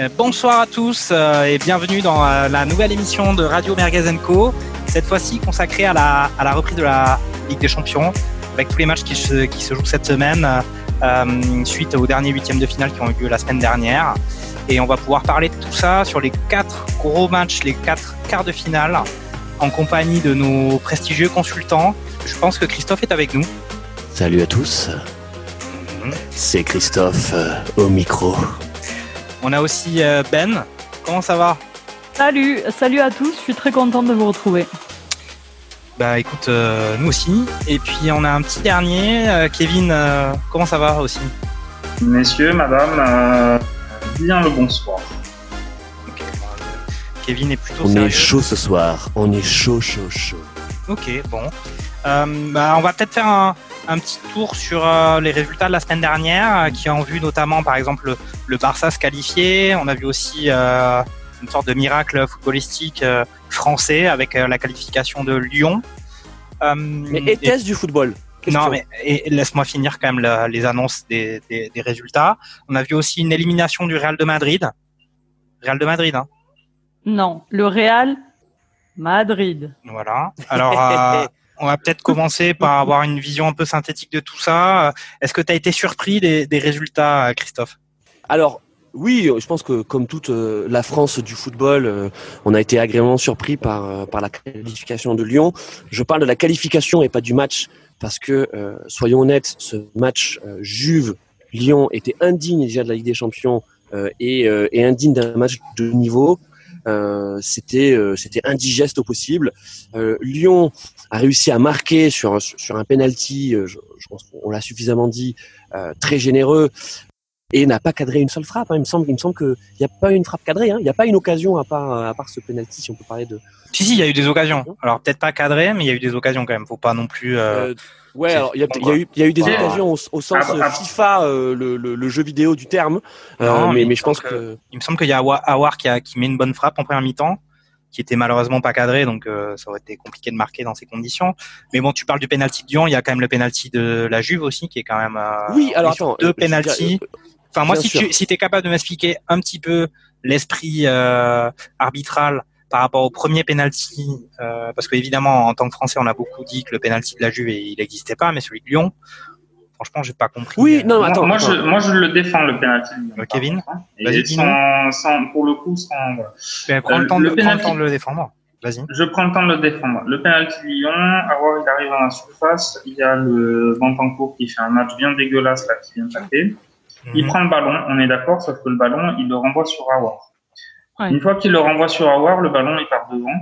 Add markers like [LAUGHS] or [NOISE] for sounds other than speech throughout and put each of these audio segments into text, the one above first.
Euh, bonsoir à tous euh, et bienvenue dans euh, la nouvelle émission de Radio Merguez Co. Cette fois-ci consacrée à la, à la reprise de la Ligue des Champions avec tous les matchs qui se, qui se jouent cette semaine euh, suite aux derniers huitièmes de finale qui ont eu lieu la semaine dernière. Et on va pouvoir parler de tout ça sur les quatre gros matchs, les quatre quarts de finale en compagnie de nos prestigieux consultants. Je pense que Christophe est avec nous. Salut à tous. Mhm. C'est Christophe euh, au micro. On a aussi euh, Ben. Comment ça va? Salut, salut à tous, je suis très contente de vous retrouver. Bah écoute, euh, nous aussi. Et puis on a un petit dernier, euh, Kevin. euh, comment ça va aussi? Messieurs, madame, euh, bien le bonsoir. Kevin est plutôt On sérieux. est chaud ce soir. On est chaud, chaud, chaud. Ok, bon. Euh, bah, on va peut-être faire un, un petit tour sur euh, les résultats de la semaine dernière, euh, qui ont vu notamment, par exemple, le, le Barça se qualifier. On a vu aussi euh, une sorte de miracle footballistique euh, français avec euh, la qualification de Lyon. Euh, Mais et- était-ce du football? Question. Non, mais laisse-moi finir quand même la- les annonces des, des, des résultats. On a vu aussi une élimination du Real de Madrid. Real de Madrid, hein. Non, le Real Madrid. Voilà. Alors, euh, [LAUGHS] on va peut-être commencer par avoir une vision un peu synthétique de tout ça. Est-ce que tu as été surpris des, résultats, Christophe? Alors, oui, je pense que comme toute euh, la France du football, euh, on a été agréablement surpris par, euh, par la qualification de Lyon. Je parle de la qualification et pas du match parce que, soyons honnêtes, ce match Juve-Lyon était indigne déjà de la Ligue des Champions et, et indigne d'un match de niveau. C'était c'était indigeste au possible. Lyon a réussi à marquer sur sur un penalty, euh, je, je pense qu'on l'a suffisamment dit, euh, très généreux et n'a pas cadré une seule frappe. hein. Il me semble, il me semble qu'il n'y a pas une frappe cadrée. hein. Il n'y a pas une occasion à part, à part ce penalty, si on peut parler de. Si, si, il y a eu des occasions. Alors, peut-être pas cadré, mais il y a eu des occasions quand même. Faut pas non plus. euh, Euh, ouais, alors il y a, il y il y a eu des Ouais. occasions au, au sens Ah, bah, ah. FIFA, euh, le, le, le jeu vidéo du terme. Euh, Non, mais mais, il mais je pense me semble que. Il me semble qu'il y a Awa- Awar qui, a, qui met une bonne frappe en première mi-temps, qui était malheureusement pas cadré, donc euh, ça aurait été compliqué de marquer dans ces conditions. Mais bon, tu parles du penalty de Lyon, il y a quand même le penalty de la Juve aussi, qui est quand même. euh, Oui, alors attends. Deux euh, penalties. Enfin, moi, si sûr. tu si es capable de m'expliquer un petit peu l'esprit euh, arbitral par rapport au premier penalty, euh, parce que évidemment, en tant que Français, on a beaucoup dit que le penalty de la Juve il n'existait pas, mais celui de Lyon, franchement, j'ai pas compris. Oui, Euh, non, Moi, attends. moi, attends. je, moi, je le défends, le penalty. de Lyon, Euh, par Kevin. Vas-y, sans, sans, pour le coup, sans, mais prends le euh, temps de le prends le penalty- temps de le défendre. Vas-y. Je prends le temps de le défendre. Le penalty de Lyon, Awar, il arrive dans la surface. Il y a le Bantancourt qui fait un match bien dégueulasse, là, qui vient taper. Il Mhm. prend le ballon, on est d'accord, sauf que le ballon, il le renvoie sur Awar. Ouais. Une fois qu'il le renvoie sur Awar, le ballon, il part devant.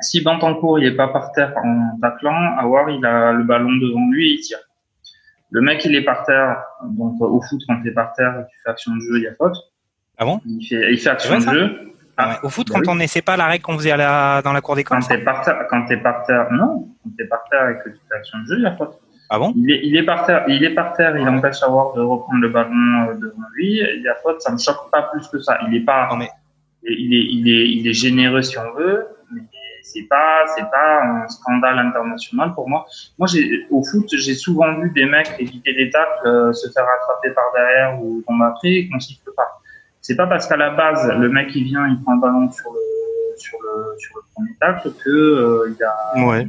Si Bantancourt, il est pas par terre en taclant, Awar, il a le ballon devant lui et il tire. Le mec, il est par terre. Donc, euh, au foot, quand t'es par terre et que tu fais action de jeu, il y a faute. Ah bon? Il fait, il fait action vrai, de jeu. Ah ouais. Au foot, bah quand oui. on n'essaie pas la règle qu'on faisait à la, dans la cour d'école. Quand t'es par terre, quand t'es par terre, non. Quand t'es par terre et que tu fais action de jeu, il y a faute. Ah bon? Il est, il est par terre, il est par terre, il empêche Awar de reprendre le ballon euh, devant lui. Il y a faute, ça me choque pas plus que ça. Il est pas, Non mais il est, il est, il est généreux si on veut, mais c'est pas, c'est pas un scandale international pour moi. Moi, j'ai, au foot, j'ai souvent vu des mecs éviter des tacles, euh, se faire attraper par derrière ou tomber après et qu'on siffle pas. C'est pas parce qu'à la base, le mec, il vient, il prend le ballon sur le, sur le, sur le premier tacle que, euh, il a, Ouais.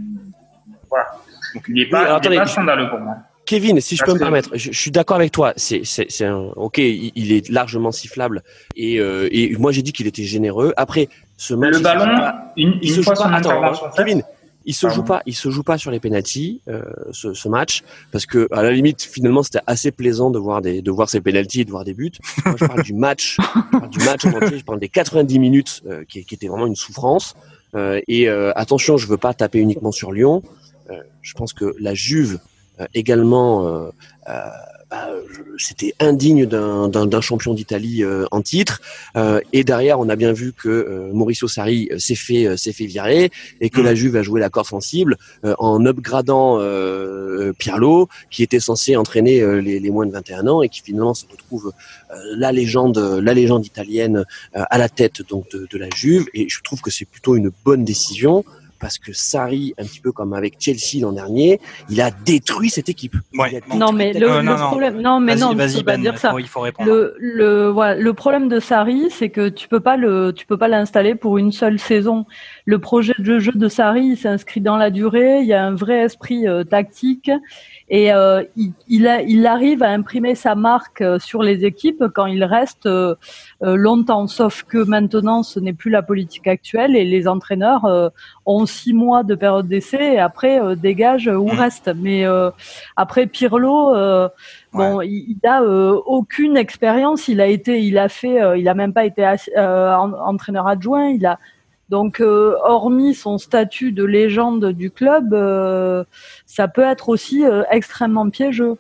voilà. Donc, il est pas, alors, il est pas scandaleux pour moi. Kevin, si je peux me permettre, je, je suis d'accord avec toi. C'est, c'est, c'est un, ok, il, il est largement sifflable et, euh, et moi j'ai dit qu'il était généreux. Après, ce match, Le ballon, pas- une, il une se fois joue pas. Attends, Kevin, il se Pardon. joue pas, il se joue pas sur les pénalties, euh, ce, ce match, parce que à la limite, finalement, c'était assez plaisant de voir des, de voir ces pénalties, et de voir des buts. Moi, je parle du match, je parle du match en entier, je parle des 90 minutes euh, qui, qui étaient vraiment une souffrance. Et attention, je veux pas taper uniquement sur Lyon. Je pense que la Juve également. euh, euh, bah, c'était indigne d'un champion d'Italie euh, en titre. Euh, et derrière, on a bien vu que euh, Mauricio Sarri euh, s'est fait euh, s'est fait virer et que Mm. la Juve a joué la corde sensible euh, en upgradant euh, Pirlo, qui était censé entraîner euh, les, les moins de 21 ans et qui finalement se retrouve euh, la légende la légende italienne euh, à la tête donc de, de la Juve. Et je trouve que c'est plutôt une bonne décision parce que Sarri, un petit peu comme avec Chelsea l'an dernier, il a détruit cette équipe. Ouais. Non mais le, Euh, non, non. problème, non mais non, Vas-y, tu peux pas Ben, dire ça. faut- il faut répondre. Le, le, voilà, le problème de Sarri, c'est que tu peux pas le, tu peux pas l'installer pour une seule saison. Le projet de jeu de Sarri il s'inscrit dans la durée. Il y a un vrai esprit euh, tactique et euh, il, il, a- il arrive à imprimer sa marque euh, sur les équipes quand il reste euh, euh, longtemps. Sauf que maintenant, ce n'est plus la politique actuelle et les entraîneurs euh, ont six mois de période d'essai et après euh, dégagent ou Mm. restent. Mais euh, après Pirlo. euh, Bon, il, il a euh, aucune expérience. Il a été, il a fait, euh, il a même pas été euh, entraîneur adjoint. Il a donc, euh, hormis son statut de légende du club, euh, ça peut être aussi euh, extrêmement piégeux.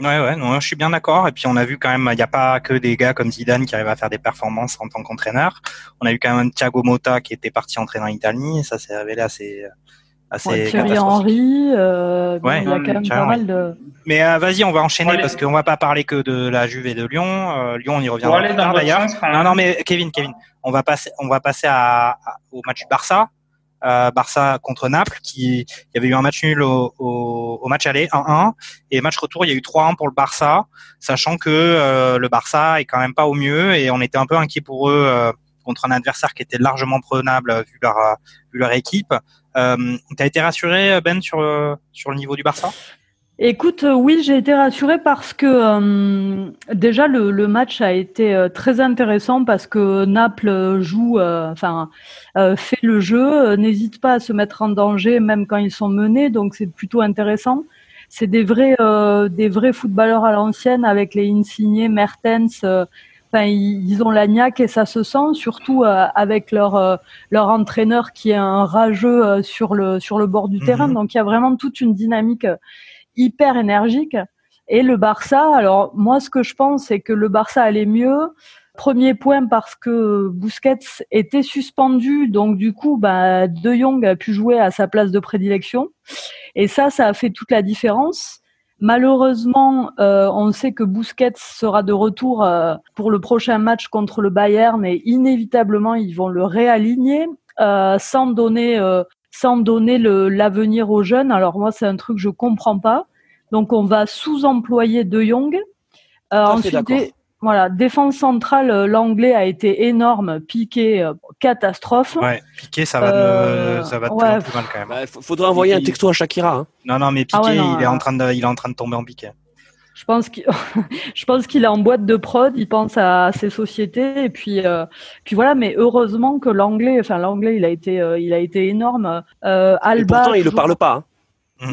Ouais, ouais, je suis bien d'accord. Et puis on a vu quand même, il n'y a pas que des gars comme Zidane qui arrivent à faire des performances en tant qu'entraîneur. On a eu quand même Thiago Motta qui était parti entraîner en Italie. Et ça s'est révélé assez, assez Ouais, Thierry catastrophique. Henry, euh, Ouais, il y a quand même Thierry pas mal de. Mais euh, vas-y, on va enchaîner Ouais. parce qu'on va pas parler que de la Juve et de Lyon. Euh, Lyon, on y reviendra aller plus dans tard d'ailleurs. quand Non, non, mais Kevin, Kevin, on va passer, on va passer à, à- au match du Barça. Euh, Barça contre Naples, qui il y avait eu un match nul au, au, au match aller 1-1 et match retour il y a eu 3-1 pour le Barça, sachant que euh, le Barça est quand même pas au mieux et on était un peu inquiet pour eux euh, contre un adversaire qui était largement prenable vu leur vu leur équipe. Euh, T'as été rassuré Ben sur euh, sur le niveau du Barça? Écoute, euh, oui, j'ai été rassurée parce que déjà le, match a été très intéressant parce que Naples joue, enfin, fait le jeu, n'hésite pas à se mettre en danger même quand ils sont menés, donc c'est plutôt intéressant. C'est des vrais, des vrais footballeurs à l'ancienne avec les Insigne, Mertens. Enfin, ils, ils ont la niaque et ça se sent, surtout euh, avec leur euh, leur entraîneur qui est un rageux euh, sur le sur le bord du Mhm. terrain. Donc il y a vraiment toute une dynamique hyper énergique. Et le Barça, alors moi ce que je pense c'est que le Barça allait mieux. Premier point parce que Busquets était suspendu, donc du coup, bah, De Jong a pu jouer à sa place de prédilection. Et ça, ça a fait toute la différence. Malheureusement, euh, on sait que Busquets sera de retour euh, pour le prochain match contre le Bayern et inévitablement ils vont le réaligner euh, sans donner euh, sans donner l'avenir aux jeunes. Alors moi, c'est un truc que je comprends pas. Donc on va sous-employer De Jong. Euh, ensuite, voilà, défense centrale, euh, l'anglais a été énorme, piqué, euh, catastrophe. Ouais, Piqué, ça va, de, Euh, ça va de ouais. plus mal quand même. Bah, faudrait envoyer un texto à Shakira. Hein. Non, non, mais Piqué, Ah ouais, non, il est euh, en train de, il est en train de tomber en piqué. Je pense qu'il, [LAUGHS] je pense qu'il est en boîte de prod, il pense à ses sociétés et puis, euh, puis voilà. Mais heureusement que l'anglais, enfin l'anglais, il a été, euh, il a été énorme. Euh, Et Alba, pourtant, il ne toujours- parle pas. hein.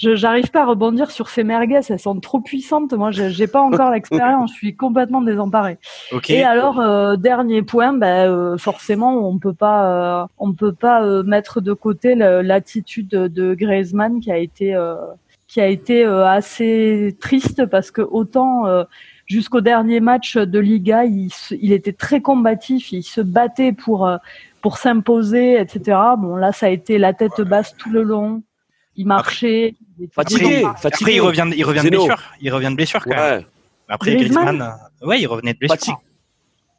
Je j'arrive pas à rebondir sur ces merguez, elles sont trop puissantes. Moi, j'ai j'ai pas encore l'expérience, je suis complètement désemparée. Ok. Et alors, euh, dernier point, ben, euh, forcément, on peut pas, euh, on peut pas euh, mettre de côté l'attitude de Griezmann qui a été, euh, qui a été euh, assez triste parce que autant euh, jusqu'au dernier match de Liga, il, se- il était très combatif, il se battait pour pour s'imposer, etc. Bon, là, ça a été la tête basse tout le long. Il marchait. il était Fatigué, Après, il revient, de- il revient de Zeno. blessure. Il revient de blessure quand même. Ouais. Après, Griezmann Griezmann, euh, ouais, il revenait de blessure.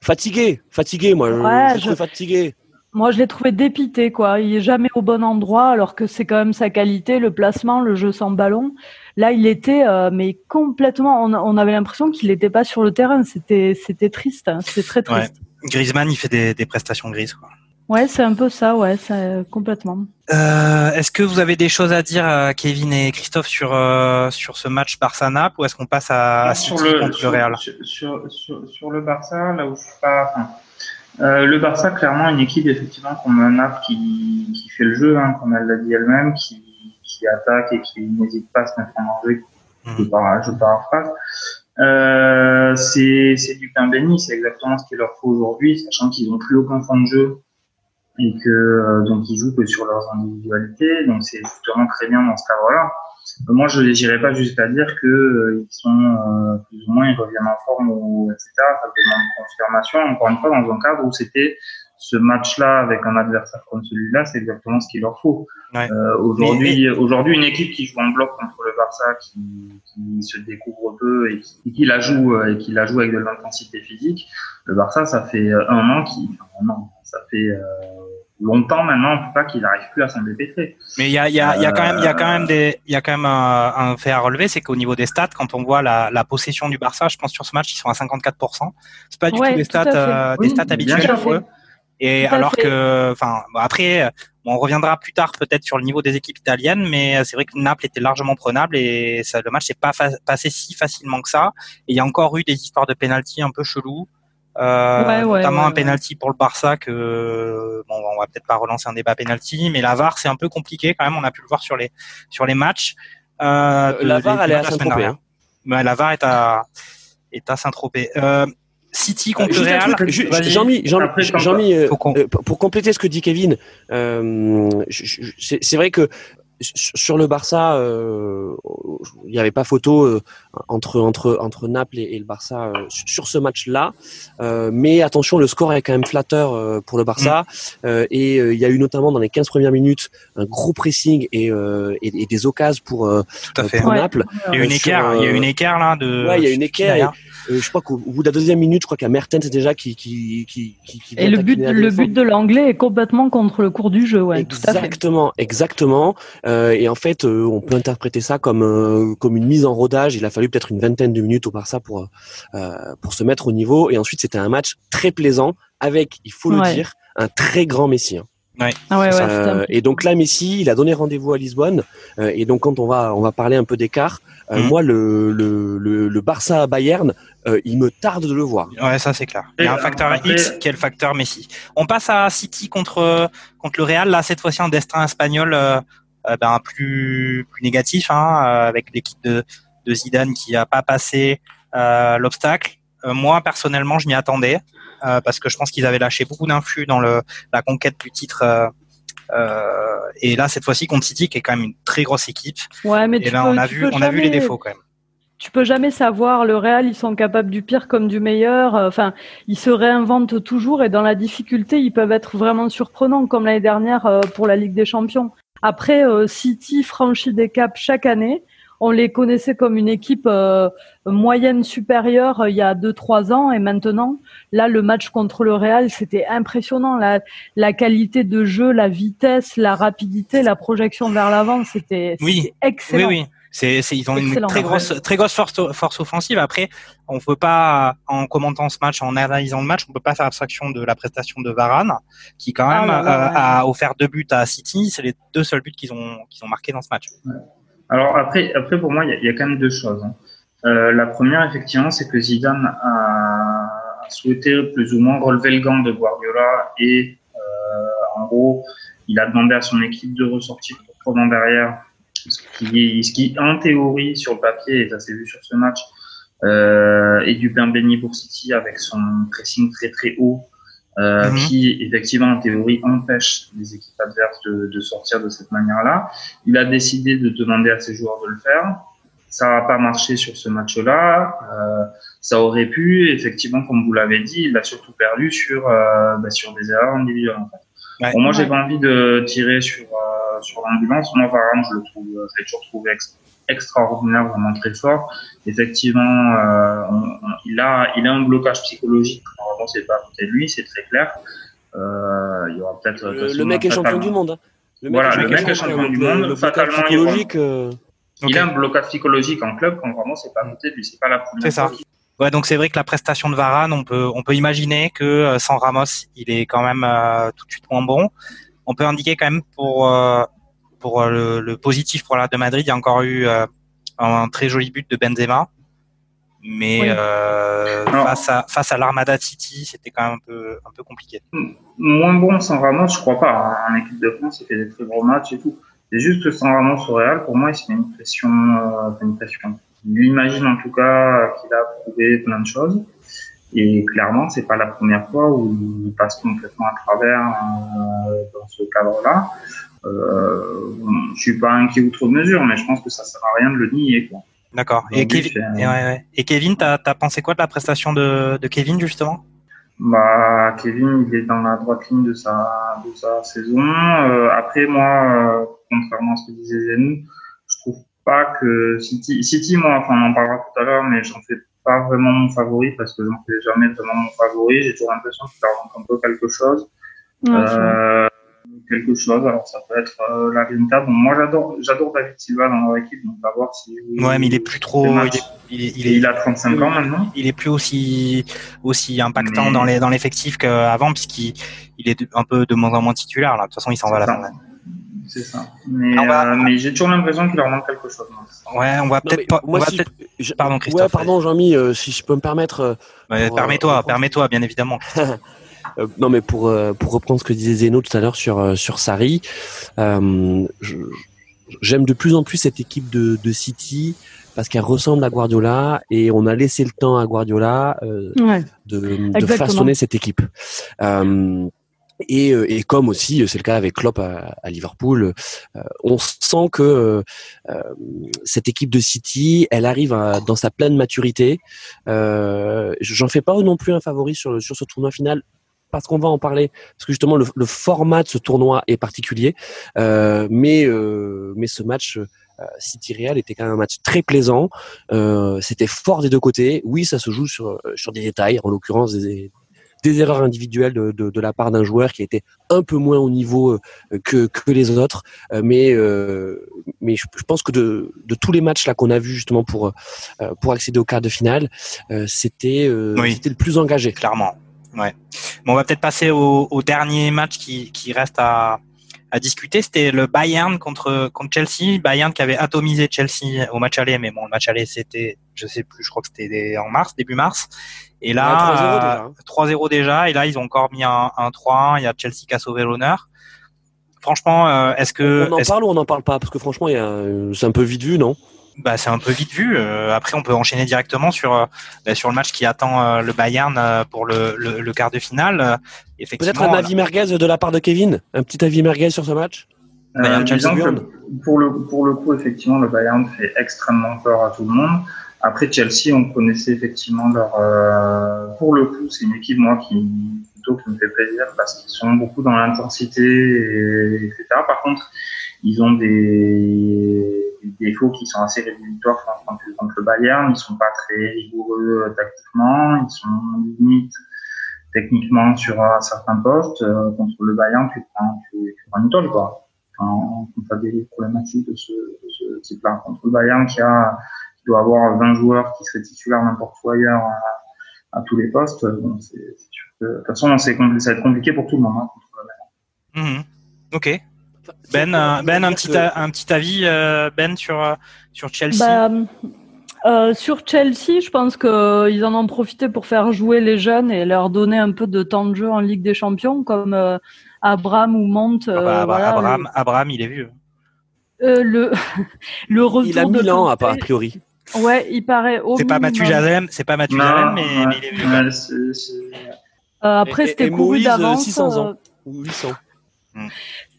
Fatigué, fatigué, moi. je- Ouais, je, je- suis fatigué. Moi, je l'ai trouvé dépité, quoi. Il est jamais au bon endroit, alors que c'est quand même sa qualité, le placement, le jeu sans ballon. Là, il était, euh, mais complètement. On, on avait l'impression qu'il n'était pas sur le terrain. C'était, c'était triste. hein. C'était très Ouais. triste. Griezmann, il fait des, des prestations grises. Quoi. Ouais, c'est un peu ça, ouais, ça, complètement. Euh, est-ce que vous avez des choses à dire, euh, Kevin et Christophe, sur euh, sur ce match Barça-Naples, ou est-ce qu'on passe à, à sur le, contre sur, le Real sur, sur, sur- sur le Barça, là où je suis pas. enfin, euh, le Barça, clairement, une équipe effectivement comme un Naples qui, qui fait le jeu, hein, comme elle l'a dit elle-même, qui, qui attaque et qui n'hésite pas à se mettre en danger. Je, Mhm. par, je paraphrase. Euh, c'est c'est du pain béni, c'est exactement ce qu'il leur faut aujourd'hui, sachant qu'ils n'ont plus aucun fond de jeu et que euh, donc ils jouent que sur leurs individualités, donc c'est justement très bien dans ce cadre-là. Moi, je n'irai pas jusqu'à dire que euh, ils sont euh, plus ou moins ils reviennent en forme ou etc. Ça demande confirmation. Encore une fois, dans un cadre où c'était ce match-là avec un adversaire comme celui-là, c'est exactement ce qu'il leur faut. Ouais. Euh, aujourd'hui, aujourd'hui, une équipe qui joue en bloc contre le Barça, qui, qui se découvre peu et qui, et qui la joue et qui la joue avec de l'intensité physique, le Barça, ça fait un an qui, enfin, un an, ça fait euh, longtemps maintenant, en tout cas, qu'il n'arrive plus à s'en dépêtrer. Mais il y a, y, a, y a quand même, il y a quand même des, il y a quand même un, un, fait à relever, c'est qu'au niveau des stats, quand on voit la, la, possession du Barça, je pense sur ce match, ils sont à 54%. C'est pas du tout des stats, euh, des stats habituelles pour eux. Et alors que, enfin, après, on reviendra plus tard peut-être sur le niveau des équipes italiennes, mais c'est vrai que Naples était largement prenable et ça, le match n'est pas passé si facilement que ça. Et il y a encore eu des histoires de penalty un peu chelous. Euh, notamment un penalty pour le Barça que bon on va peut-être pas relancer un débat penalty mais la VAR c'est un peu compliqué quand même. On a pu le voir sur les sur les matchs. Euh, euh la VAR elle est à Saint-Tropez hein. la VAR est à est à Saint-Tropez. Euh, City contre le Real. Jean-Mi, Jean, Jean, euh, pour compléter ce que dit Kevin, euh, c'est vrai que sur le Barça, euh, il n'y avait pas photo euh, entre entre entre Naples et, le Barça euh, sur ce match-là. mais attention, le score est quand même flatteur pour le Barça. Mm. et il y a eu notamment dans les 15 premières minutes un gros pressing et, et, des occasions pour, pour Naples. Il y a une écart, il y a une écart là de. Ouais, il y a une écart. Euh, je crois qu'au bout de la deuxième minute, je crois qu'il y a Mertens déjà qui qui qui, qui Et le but le but de l'anglais est complètement contre le cours du jeu, ouais. Exactement, exactement. Euh, et en fait, euh, on peut interpréter ça comme euh, comme une mise en rodage. Il a fallu peut-être une vingtaine de minutes au Barça pour pour se mettre au niveau. Et ensuite, c'était un match très plaisant avec, il faut le dire, un très grand Messi. Hein. Ouais. Ah ouais, euh, et donc là, Messi, il a donné rendez-vous à Lisbonne. Euh, et donc quand on va, on va parler un peu d'écart. Euh, mhm. Moi, le, le, le, le Barça Bayern, il me tarde de le voir. Ouais, ça c'est clair. Il y a un facteur X qui est le facteur Messi. On passe à City contre contre le Real. Là, cette fois-ci, un destin espagnol ben, plus plus négatif, hein, avec l'équipe de de Zidane qui a pas passé l'obstacle. moi, personnellement, je m'y attendais. Euh, parce que je pense qu'ils avaient lâché beaucoup d'influx dans le, la conquête du titre. Euh, euh, et là, cette fois-ci, contre City, qui est quand même une très grosse équipe. Ouais, mais et là, on a vu, on a vu les défauts quand même tu peux jamais savoir. Le Real, ils sont capables du pire comme du meilleur. Enfin, ils se réinventent toujours et dans la difficulté, ils peuvent être vraiment surprenants, comme l'année dernière pour la Ligue des Champions. Après, City franchit des caps chaque année on les connaissait comme une équipe euh, moyenne supérieure euh, il y a deux trois ans et maintenant là le match contre le Real c'était impressionnant la, la qualité de jeu la vitesse la rapidité la projection vers l'avant c'était oui. excellent oui oui c'est, ils ont une très grosse, très grosse force, force offensive. Après, on peut pas, en commentant ce match, en analysant le match, on peut pas faire abstraction de la prestation de Varane, qui quand ah même euh, a offert deux buts à City. C'est les deux seuls buts qu'ils ont, qu'ils ont marqués dans ce match. Alors après, après pour moi, il y, y, a quand même deux choses. Hein. Euh, la première, effectivement, c'est que Zidane a souhaité plus ou moins relever le gant de Guardiola et euh, en gros, il a demandé à son équipe de ressortir proprement derrière, ce qui, ce qui en théorie sur le papier, et ça s'est vu sur ce match, euh, est du pain béni pour City avec son pressing très très haut euh, mhm. qui effectivement en théorie empêche les équipes adverses de, de sortir de cette manière-là. Il a décidé de demander à ses joueurs de le faire. Ça n'a pas marché sur ce match-là. Euh, ça aurait pu, effectivement, comme vous l'avez dit, il a surtout perdu sur euh, bah, sur des erreurs individuelles. En fait. bon, moi, j'ai pas envie de tirer sur sur l'ambulance. Moi, Varane, je le trouve, je l'ai toujours trouvé extraordinaire, vraiment très fort. Effectivement, euh, il a il a un blocage psychologique. Normalement, c'est pas à côté de lui, c'est très clair. Euh, il y aura peut-être le, mec est champion du monde. Le mec voilà, est le mec est champion du monde. Fatalement, psychologique. Euh, il, a un blocage psychologique en club quand vraiment c'est pas à côté de lui, c'est pas la première. C'est ça. Ouais, donc c'est vrai que la prestation de Varane, on peut on peut imaginer que sans Ramos, il est quand même tout de suite moins bon. On peut indiquer quand même pour pour euh, le, positif pour la de Madrid, il y a encore eu euh, un très joli but de Benzema. Mais euh, face à face à l'Armada City, c'était quand même un peu un peu compliqué. Moins bon sans Ramos, je crois pas. En équipe de France, il fait des très gros matchs et tout. C'est juste que sans Ramos au Real, pour moi, il se une pression, une pression. Il imagine en tout cas qu'il a prouvé plein de choses. Et clairement, c'est pas la première fois où il passe complètement à travers dans ce cadre-là. Euh, je suis pas inquiet outre mesure, mais je pense que ça sert à rien de le nier. Quoi. D'accord. Et, Kevin, et, ouais, ouais. et Kevin, t'as as pensé quoi de la prestation de, de Kevin justement? Bah, Kevin, il est dans la droite ligne de sa, de sa saison. Euh, après, moi, euh, contrairement à ce que disait Zenou, je trouve pas que City, City, moi, enfin, on en parlera tout à l'heure, mais j'en fais pas vraiment mon favori parce que j'en fais jamais vraiment mon favori. J'ai toujours l'impression qu'il leur manque un peu quelque chose. Euh, quelque chose. Alors ça peut être euh, la Rinta. Bon, moi j'adore, j'adore David Silva dans leur équipe, donc on va voir si. Ouais, mais il est plus trop. Il, est, il, est, il, est, il, a 35 ans maintenant. Il est plus aussi aussi impactant mais... dans les dans l'effectif qu'avant, puisqu'il il est un peu de moins en moins titulaire. Là, de toute façon, il s'en va à la fin. C'est ça. Mais, va... euh, mais j'ai toujours l'impression qu'il leur manque quelque chose. Ouais, on va peut-être pas. Moi, on va si peut je... Pardon, Christophe. Ouais, pardon, Jean-Mi, euh, si je peux me permettre. Euh, permets-toi, permets-toi, bien évidemment. [LAUGHS] Euh, non, mais pour euh, pour reprendre ce que disait Zeno tout à l'heure sur euh, sur Sarri, j'aime de plus en plus cette équipe de, de City parce qu'elle ressemble à Guardiola et on a laissé le temps à Guardiola ouais, de, de façonner cette équipe. Et, et, comme aussi c'est le cas avec Klopp à, à Liverpool, euh, on sent que euh, cette équipe de City, elle arrive à, dans sa pleine maturité. Euh, J'en fais pas non plus un favori sur, sur ce tournoi final parce qu'on va en parler, parce que justement le, le, format de ce tournoi est particulier, euh, mais euh, mais ce match euh, City Real était quand même un match très plaisant. Euh, C'était fort des deux côtés. Oui, ça se joue sur sur des détails, en l'occurrence des, des erreurs individuelles de, de, de la part d'un joueur qui était un peu moins au niveau que, que les autres. Mais, euh, mais je, je, pense que de, de tous les matchs là qu'on a vus justement pour, pour accéder au quart de finale, c'était oui. c'était le plus engagé. Clairement. Ouais. Bon, on va peut-être passer au, au, dernier match qui, qui reste à, à discuter. C'était le Bayern contre, contre Chelsea. Bayern qui avait atomisé Chelsea au match aller, mais bon, le match aller, c'était, je sais plus, je crois que c'était en mars, début mars. Et là, 3-0 déjà. déjà. Et là, ils ont encore mis un, un 3-1. Il y a Chelsea qui a sauvé l'honneur. Franchement, euh, est-ce que. On en parle ou on n'en parle pas? Parce que franchement, c'est un peu vite vu, non? Bah, c'est un peu vite vu. Euh, après, on peut enchaîner directement sur euh, bah, sur le match qui attend euh, le Bayern euh, pour le, le, le, quart de finale. Peut-être un avis merguez de la part de Kevin, un petit avis merguez sur ce match? Bayern pour le pour le coup, effectivement, le Bayern fait extrêmement peur à tout le monde. Après Chelsea, on connaissait effectivement leur. pour le coup, c'est une équipe moi qui plutôt qui me fait plaisir parce qu'ils sont beaucoup dans l'intensité et etc. Par contre, ils ont des des défauts qui sont assez rédhibitoires contre, contre le Bayern. Ils sont pas très rigoureux euh, tactiquement. Ils sont limite techniquement sur un certain poste. Euh, contre le Bayern, tu prends, tu, tu prends une tolle, quoi. Quand tu as des problématiques de ce, de ce type-là. Contre le Bayern, qui, a, qui doit avoir 20 joueurs qui seraient titulaires n'importe où ailleurs à, à, tous les postes, bon, c'est sûr que, de toute façon, c'est, ça va être compliqué pour tout le monde hein, contre le Bayern. Mmh. Ok. Ben, euh, ben un, petit, un petit avis, euh, Ben, sur, euh, sur Chelsea bah, euh, Sur Chelsea, je pense qu'ils en ont profité pour faire jouer les jeunes et leur donner un peu de temps de jeu en Ligue des Champions, comme euh, Abraham ou Monte. Ah bah, voilà, Abraham, Abraham, il est vieux. le, [LAUGHS] le retour il a de 1000 ans, a priori. Ouais, il paraît. C'est pas Mathusalem, c'est pas Mathusalem, mais, mais, il est vieux. Ouais, c c après, c'était couru d'avance. 600 ans. Ou 800. Hmm.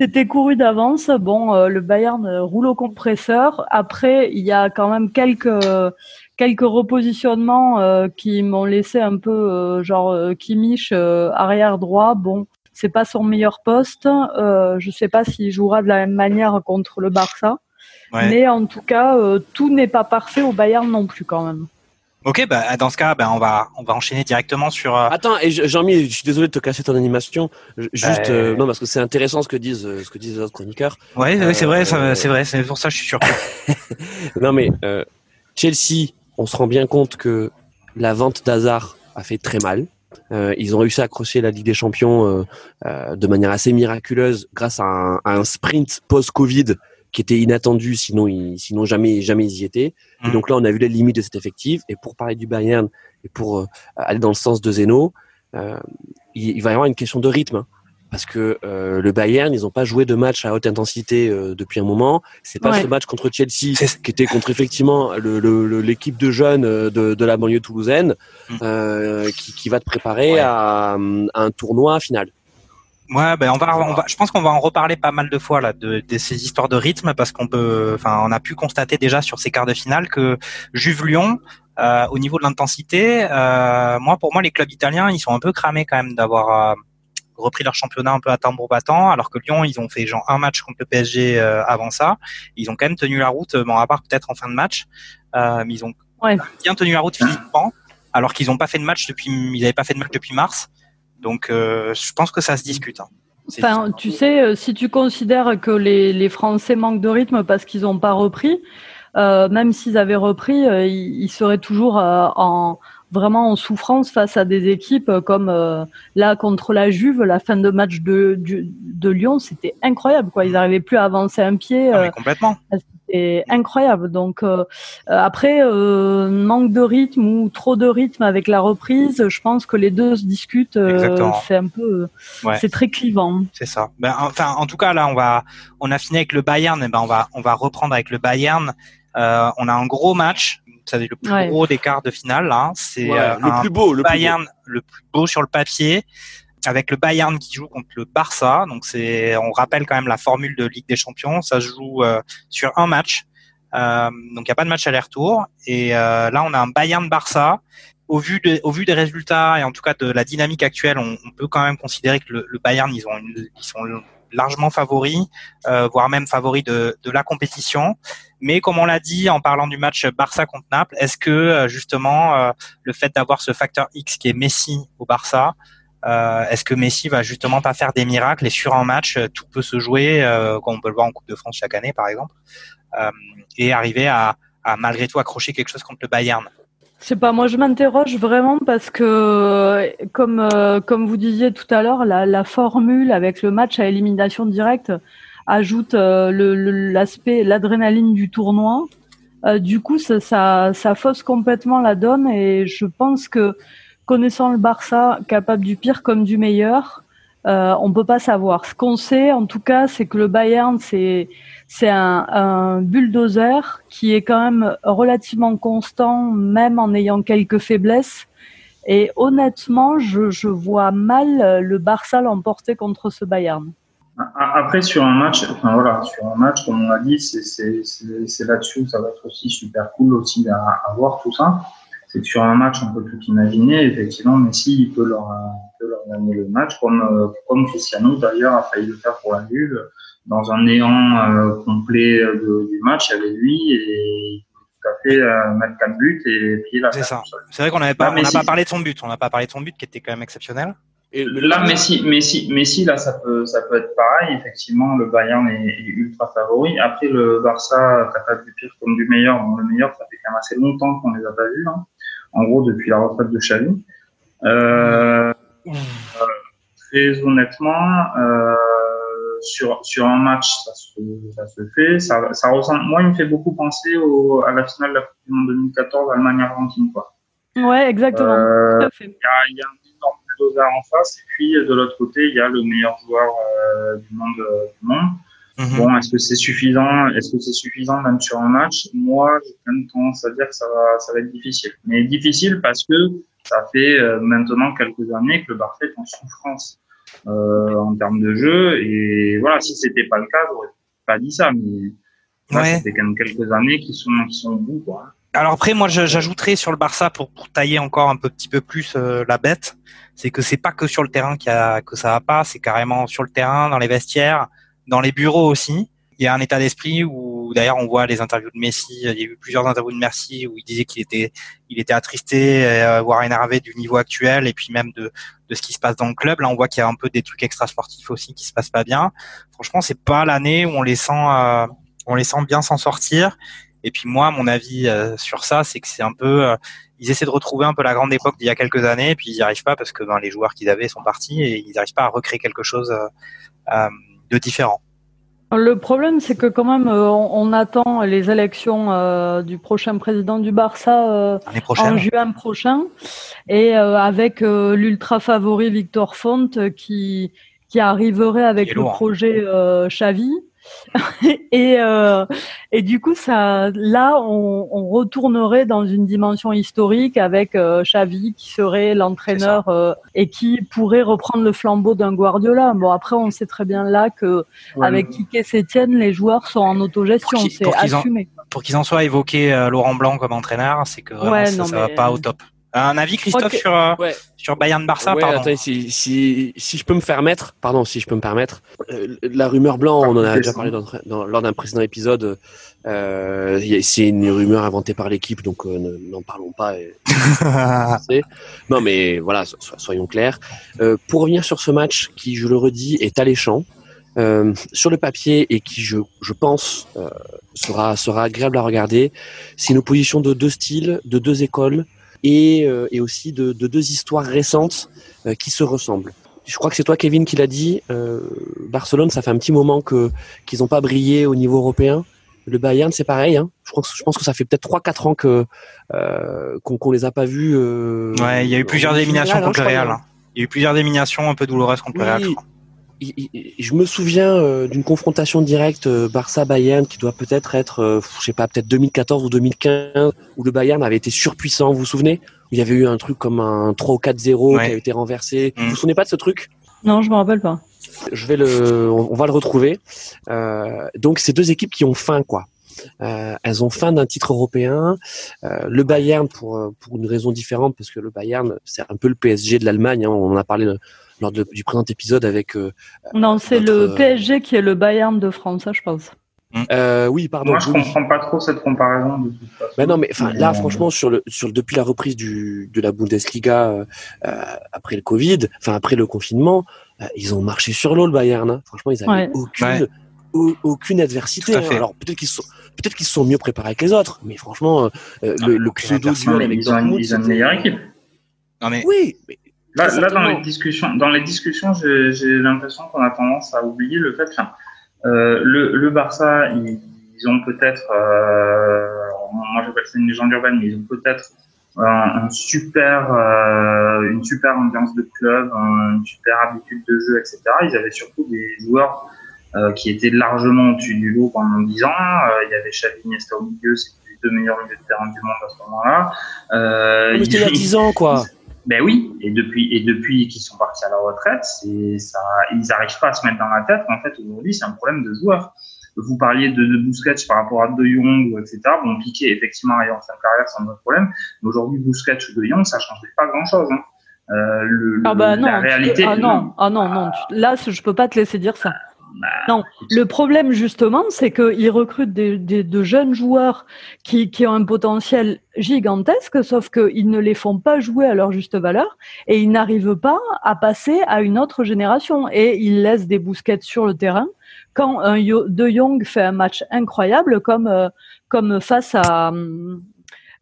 C'était couru d'avance. Bon, euh, le Bayern roule au compresseur. Après, il y a quand même quelques quelques repositionnements euh, qui m'ont laissé un peu euh, genre Kimmich arrière droit. Bon, c'est pas son meilleur poste. je sais pas s'il jouera de la même manière contre le Barça. Ouais. Mais en tout cas, tout n'est pas parfait au Bayern non plus quand même. Ok, bah, dans ce cas, bah, on va on va enchaîner directement sur. Euh... Attends, et Jean-Mi, je suis désolé de te casser ton animation. Juste, euh... non, parce que c'est intéressant ce que disent ce que disent les autres chroniqueurs. Ouais, euh, c'est vrai, c'est vrai, c'est pour ça que je suis surpris. [LAUGHS] non, mais euh, Chelsea, on se rend bien compte que la vente d'Hazard a fait très mal. Euh, ils ont réussi à accrocher la Ligue des Champions de manière assez miraculeuse grâce à un, à un sprint post-Covid qui était inattendu, sinon, ils, sinon jamais, jamais ils y étaient. Mmh. Et donc là, on a vu les limites de cet effectif. Et pour parler du Bayern et pour euh, aller dans le sens de Zeno, euh, il, il, va y avoir une question de rythme. Hein, parce que euh, le Bayern, ils n'ont pas joué de match à haute intensité euh, depuis un moment. C'est pas ouais. ce match contre Chelsea qui était contre effectivement l'équipe le, le, de jeunes euh, de, de, la banlieue toulousaine mmh. qui, qui, va te préparer ouais. à, à un tournoi final. Ouais, ben on va, on va, je pense qu'on va en reparler pas mal de fois là de, de ces histoires de rythme parce qu'on peut, enfin, on a pu constater déjà sur ces quarts de finale que Juve Lyon, euh, au niveau de l'intensité, euh, moi pour moi les clubs italiens ils sont un peu cramés quand même d'avoir euh, repris leur championnat un peu à tambour battant, alors que Lyon ils ont fait genre un match contre le PSG euh, avant ça, ils ont quand même tenu la route, bon à part peut-être en fin de match, euh, mais ils ont ouais. bien tenu la route physiquement, alors qu'ils n'ont pas fait de match depuis, ils n'avaient pas fait de match depuis mars. Donc, euh, je pense que ça se discute. Hein. Enfin, tu sais, si tu considères que les, les Français manquent de rythme parce qu'ils n'ont pas repris, euh, même s'ils avaient repris, ils, ils, seraient toujours en, vraiment en souffrance face à des équipes comme euh, là contre la Juve, la fin de match de, de, de Lyon, c'était incroyable quoi. Ils n'arrivaient plus à avancer un pied. Ah, euh, complètement. C'était incroyable. Donc euh, après manque de rythme ou trop de rythme avec la reprise, je pense que les deux se discutent. c'est un peu, ouais. c'est très clivant. C'est ça. Ben, enfin, en tout cas là, on va, on a fini avec le Bayern. Et ben on va, on va reprendre avec le Bayern. on a un gros match c'est le plus gros des quarts de finale. Hein. C'est euh, le plus beau, le Bayern, le plus beau sur le papier, avec le Bayern qui joue contre le Barça. Donc c'est, on rappelle quand même la formule de Ligue des Champions. Ça se joue euh, sur un match. Euh, donc il n'y a pas de match aller-retour. Et euh, là, on a un Bayern-Barça. Au vu, de, au vu des résultats et en tout cas de la dynamique actuelle, on, on peut quand même considérer que le, le Bayern, ils ont une, ils sont largement favoris, euh, voire même favoris de, la compétition. Mais comme on l'a dit en parlant du match Barça contre Naples, est-ce que euh, justement euh, le fait d'avoir ce facteur X qui est Messi au Barça, est-ce que Messi va justement pas faire des miracles et sur un match tout peut se jouer, comme on peut le voir en Coupe de France chaque année par exemple, et arriver à malgré tout accrocher quelque chose contre le Bayern? Je pas, moi je m'interroge vraiment parce que, comme, euh, comme vous disiez tout à l'heure, la, la, formule avec le match à élimination directe ajoute euh, l'aspect, l'adrénaline du tournoi. Euh, du coup, ça, ça, ça, fausse complètement la donne et je pense que connaissant le Barça, capable du pire comme du meilleur, euh, on peut pas savoir. Ce qu'on sait, en tout cas, c'est que le Bayern, c'est c'est un, bulldozer qui est quand même relativement constant, même en ayant quelques faiblesses. Et honnêtement, je, vois mal le Barça l'emporter contre ce Bayern. Après, sur un match, voilà, sur un match, comme on l'a dit, c'est là-dessus, ça va être aussi super cool aussi à, voir tout ça. C'est que sur un match, on peut tout imaginer. Effectivement, Messi, il peut leur, peut leur gagner le match, comme, comme Cristiano d'ailleurs a failli le faire pour la Juve dans un néant euh, complet de, du match, il y avait lui et il tout à fait euh, mettre quatre buts et puis là. C'est ça. C'est vrai qu'on n'avait pas, on n'a pas parlé de son but. On n'a pas parlé de son but qui était quand même exceptionnel. Et là, Messi, Messi, Messi, là, ça peut, ça peut être pareil. Effectivement, le Bayern est, est ultra favori. Après, le Barça, capable du pire comme du meilleur. Bon, le meilleur, ça fait quand même assez longtemps qu'on les a pas vus. Hein. En gros, depuis la retraite de Xavi. Euh, euh, très honnêtement, euh, sur, sur un match, ça se, ça se fait. Ça, ça ressemble, moi, il me fait beaucoup penser au, à la finale de la Coupe du Monde 2014, Allemagne-Argentine, quoi. Ouais, exactement. Euh, il y, a, y a un énorme bulldozer en face, et puis de l'autre côté, il y a le meilleur joueur euh, du monde. Euh, du monde. -hmm. Bon, est-ce que c'est suffisant Est-ce que c'est suffisant même sur un match? Moi, j'ai quand même tendance à dire que ça va, ça va être difficile. Mais difficile parce que ça fait euh, maintenant quelques années que le Barça est en souffrance euh, en termes de jeu. Et voilà, si c'était pas le cas, j'aurais pas dit ça, mais là, ouais. ça fait quand même quelques années qui sont qui sont au bout. Quoi. Alors après, moi, j'ajouterais sur le Barça pour, pour, tailler encore un peu, petit peu plus euh, la bête, c'est que c'est pas que sur le terrain qu'il y a, que ça va pas, c'est carrément sur le terrain, dans les vestiaires, dans les bureaux aussi. Il y a un état d'esprit où, d'ailleurs, on voit les interviews de Messi. Il y a eu plusieurs interviews de Messi où il disait qu'il était, il était attristé, euh, voire énervé du niveau actuel, et puis même de, de ce qui se passe dans le club. Là, on voit qu'il y a un peu des trucs extra-sportifs aussi qui se passent pas bien. Franchement, c'est pas l'année où on les sent, euh, on les sent bien s'en sortir. Et puis moi, mon avis euh, sur ça, c'est que c'est un peu, euh, ils essaient de retrouver un peu la grande époque d'il y a quelques années, et puis ils n'y arrivent pas parce que ben, les joueurs qu'ils avaient sont partis et ils n'arrivent pas à recréer quelque chose de différent. Le problème, c'est que quand même, euh, on, on, attend les élections euh, du prochain président du Barça euh, en juin prochain, et avec l'ultra favori Victor Font qui qui arriverait avec le projet Xavi. [LAUGHS] et, euh, et du coup, ça, là, on, on, retournerait dans une dimension historique avec euh, Xavi qui serait l'entraîneur euh, et qui pourrait reprendre le flambeau d'un Guardiola. Bon, après, on sait très bien là que ouais. avec Kike Sétienne, les joueurs sont en autogestion, c'est assumé. En, pour qu'ils en soient évoqués euh, Laurent Blanc comme entraîneur, c'est que vraiment, ouais, ça, non, ça va pas au top. Un avis, Christophe, sur, euh, sur Bayern Barça ouais, attendez, si, si, si, je peux me permettre, pardon, si je peux me permettre, euh, la rumeur blanc, on en a déjà parlé dans, dans, lors d'un précédent épisode. Euh, c'est une rumeur inventée par l'équipe, donc euh, n'en parlons pas. Et... [LAUGHS] non, mais voilà, soyons clairs. Euh, pour revenir sur ce match, qui, je le redis, est alléchant. Euh, sur le papier et qui, je, je pense, euh, sera, sera agréable à regarder. C'est une opposition de deux styles, de deux écoles et, euh, et aussi de, de, deux histoires récentes qui se ressemblent. Je crois que c'est toi, Kevin, qui l'a dit. Barcelone, ça fait un petit moment que qu'ils n'ont pas brillé au niveau européen. Le Bayern, c'est pareil. Hein. Je, pense, je pense que ça fait peut-être 3-4 ans que qu'on qu les a pas vus. ouais, il y a eu plusieurs éliminations contre le Real. Hein. Il y a eu plusieurs éliminations un peu douloureuses contre oui, le Real. Je me souviens euh, d'une confrontation directe euh, Barça-Bayern qui doit peut-être être, euh, je sais pas, peut-être 2014 ou 2015, où le Bayern avait été surpuissant. Vous vous souvenez? Il y avait eu un truc comme un 3 ou 4-0 ouais. qui a été renversé. Mm. Vous vous souvenez pas de ce truc? Non, je me rappelle pas. Je vais le, on va le retrouver. Euh, donc, c'est deux équipes qui ont faim, quoi. Euh, elles ont faim d'un titre européen. Euh, le Bayern pour pour une raison différente parce que le Bayern c'est un peu le PSG de l'Allemagne. Hein, on en a parlé lors de, du présent épisode avec. Euh, non, c'est le PSG qui est le Bayern de France, ça, je pense. Euh, oui, pardon. Moi, je oui. comprends pas trop cette comparaison. De toute façon. Ben non, mais enfin, là, franchement, sur le, sur le, depuis la reprise du, de la Bundesliga euh, après le Covid, enfin après le confinement, euh, ils ont marché sur l'eau le Bayern. Hein. Franchement, ils avaient ouais. aucune, ouais. au, aucune adversité. Hein. Alors peut-être qu'ils sont, peut-être qu'ils se sont mieux préparés que les autres, mais franchement, euh, le, le pseudo duel avec ils ont, une, ils ont une meilleure équipe. Non mais oui. Mais Là, là, dans les discussions, dans les discussions, j'ai l'impression qu'on a tendance à oublier le fait que euh, le, le Barça, ils, ils ont peut-être, euh, moi j'appelle ça une légende urbaine, mais ils ont peut-être un, un, super, euh, une super ambiance de club, une super habitude de jeu, etc. Ils avaient surtout des joueurs euh, qui étaient largement au-dessus du lot pendant 10 ans. Euh, il y avait Xavi Iniesta au milieu, c'était les deux meilleurs milieux de terrain du monde à ce moment-là. Euh, mais c'était il y a 10 ans, quoi. Ben oui, et depuis et depuis qu'ils sont partis à la retraite, ça, ils n'arrivent pas à se mettre dans la tête qu'en fait aujourd'hui c'est un problème de joueurs. Vous parliez de, de Busquets par rapport à De Jong, etc. Bon, Piqué effectivement ailleurs en fin de carrière, c'est un autre problème. Mais aujourd'hui, Busquets ou De Jong, ça changeait pas grand-chose. Hein. Euh, le, ah bah le, non, la réalité. Ah non, ah non, non. Là, je peux pas te laisser dire ça. Bah, non, le problème justement, c'est qu'ils recrutent des, des, de jeunes joueurs qui, qui, ont un potentiel gigantesque, sauf qu'ils ne les font pas jouer à leur juste valeur et ils n'arrivent pas à passer à une autre génération et ils laissent des bousquettes sur le terrain. Quand un De Jong fait un match incroyable, comme euh, comme face à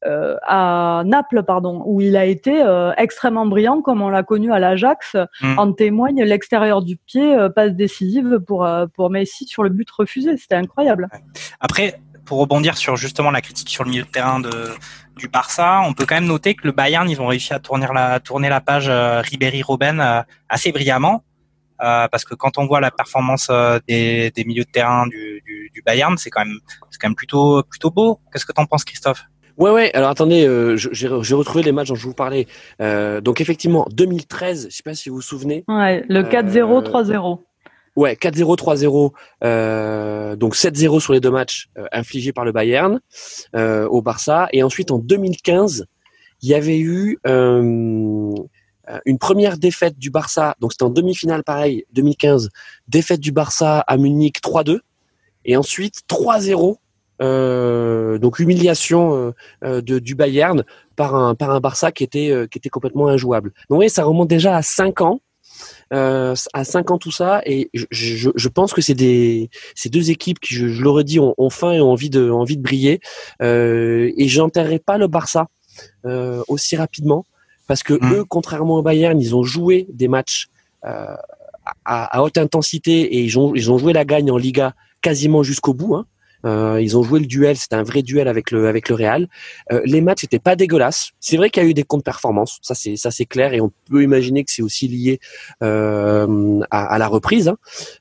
euh, à Naples, pardon, où il a été euh, extrêmement brillant, comme on l'a connu à l'Ajax. Mm. En témoigne l'extérieur du pied, euh, passe décisive pour pour Messi sur le but refusé. C'était incroyable. Après, pour rebondir sur justement la critique sur le milieu de terrain de du Barça, on peut quand même noter que le Bayern, ils ont réussi à tourner la tourner la page Ribéry-Robben assez brillamment. Euh, parce que quand on voit la performance euh, des, des milieux de terrain du, du, du Bayern, c'est quand même c'est quand même plutôt plutôt beau. Qu'est-ce que t'en penses, Christophe? Ouais, ouais. Alors attendez, euh, j'ai retrouvé les matchs dont je vous parlais. Euh, donc effectivement, 2013, je sais pas si vous vous souvenez. Ouais, le 4-0, 3-0. Ouais, 4-0, 3-0. Euh, donc 7-0 sur les deux matchs euh, infligés par le Bayern euh, au Barça. Et ensuite en 2015, il y avait eu euh, une première défaite du Barça. Donc c'était en demi-finale, pareil, 2015. Défaite du Barça à Munich 3-2. Et ensuite 3-0 euh, donc humiliation euh, de, du Bayern par un par un Barça qui était euh, qui était complètement injouable. Donc oui, ça remonte déjà à cinq ans. Euh, à cinq ans tout ça et je, je, je pense que c'est des ces deux équipes qui je, je l'aurais dit ont, ont, faim et ont envie de envie de briller euh, et j'enterrerai pas le Barça euh, aussi rapidement parce que mmh. eux contrairement au Bayern ils ont joué des matchs à, à, haute intensité et ils ont ils ont joué la gagne en Liga quasiment jusqu'au bout hein. Euh, ils ont joué le duel, c'était un vrai duel avec le avec le Real. Euh, les matchs n'étaient pas dégueulasses. C'est vrai qu'il y a eu des contre-performances, ça c'est ça c'est clair et on peut imaginer que c'est aussi lié euh, à, à, la reprise hein,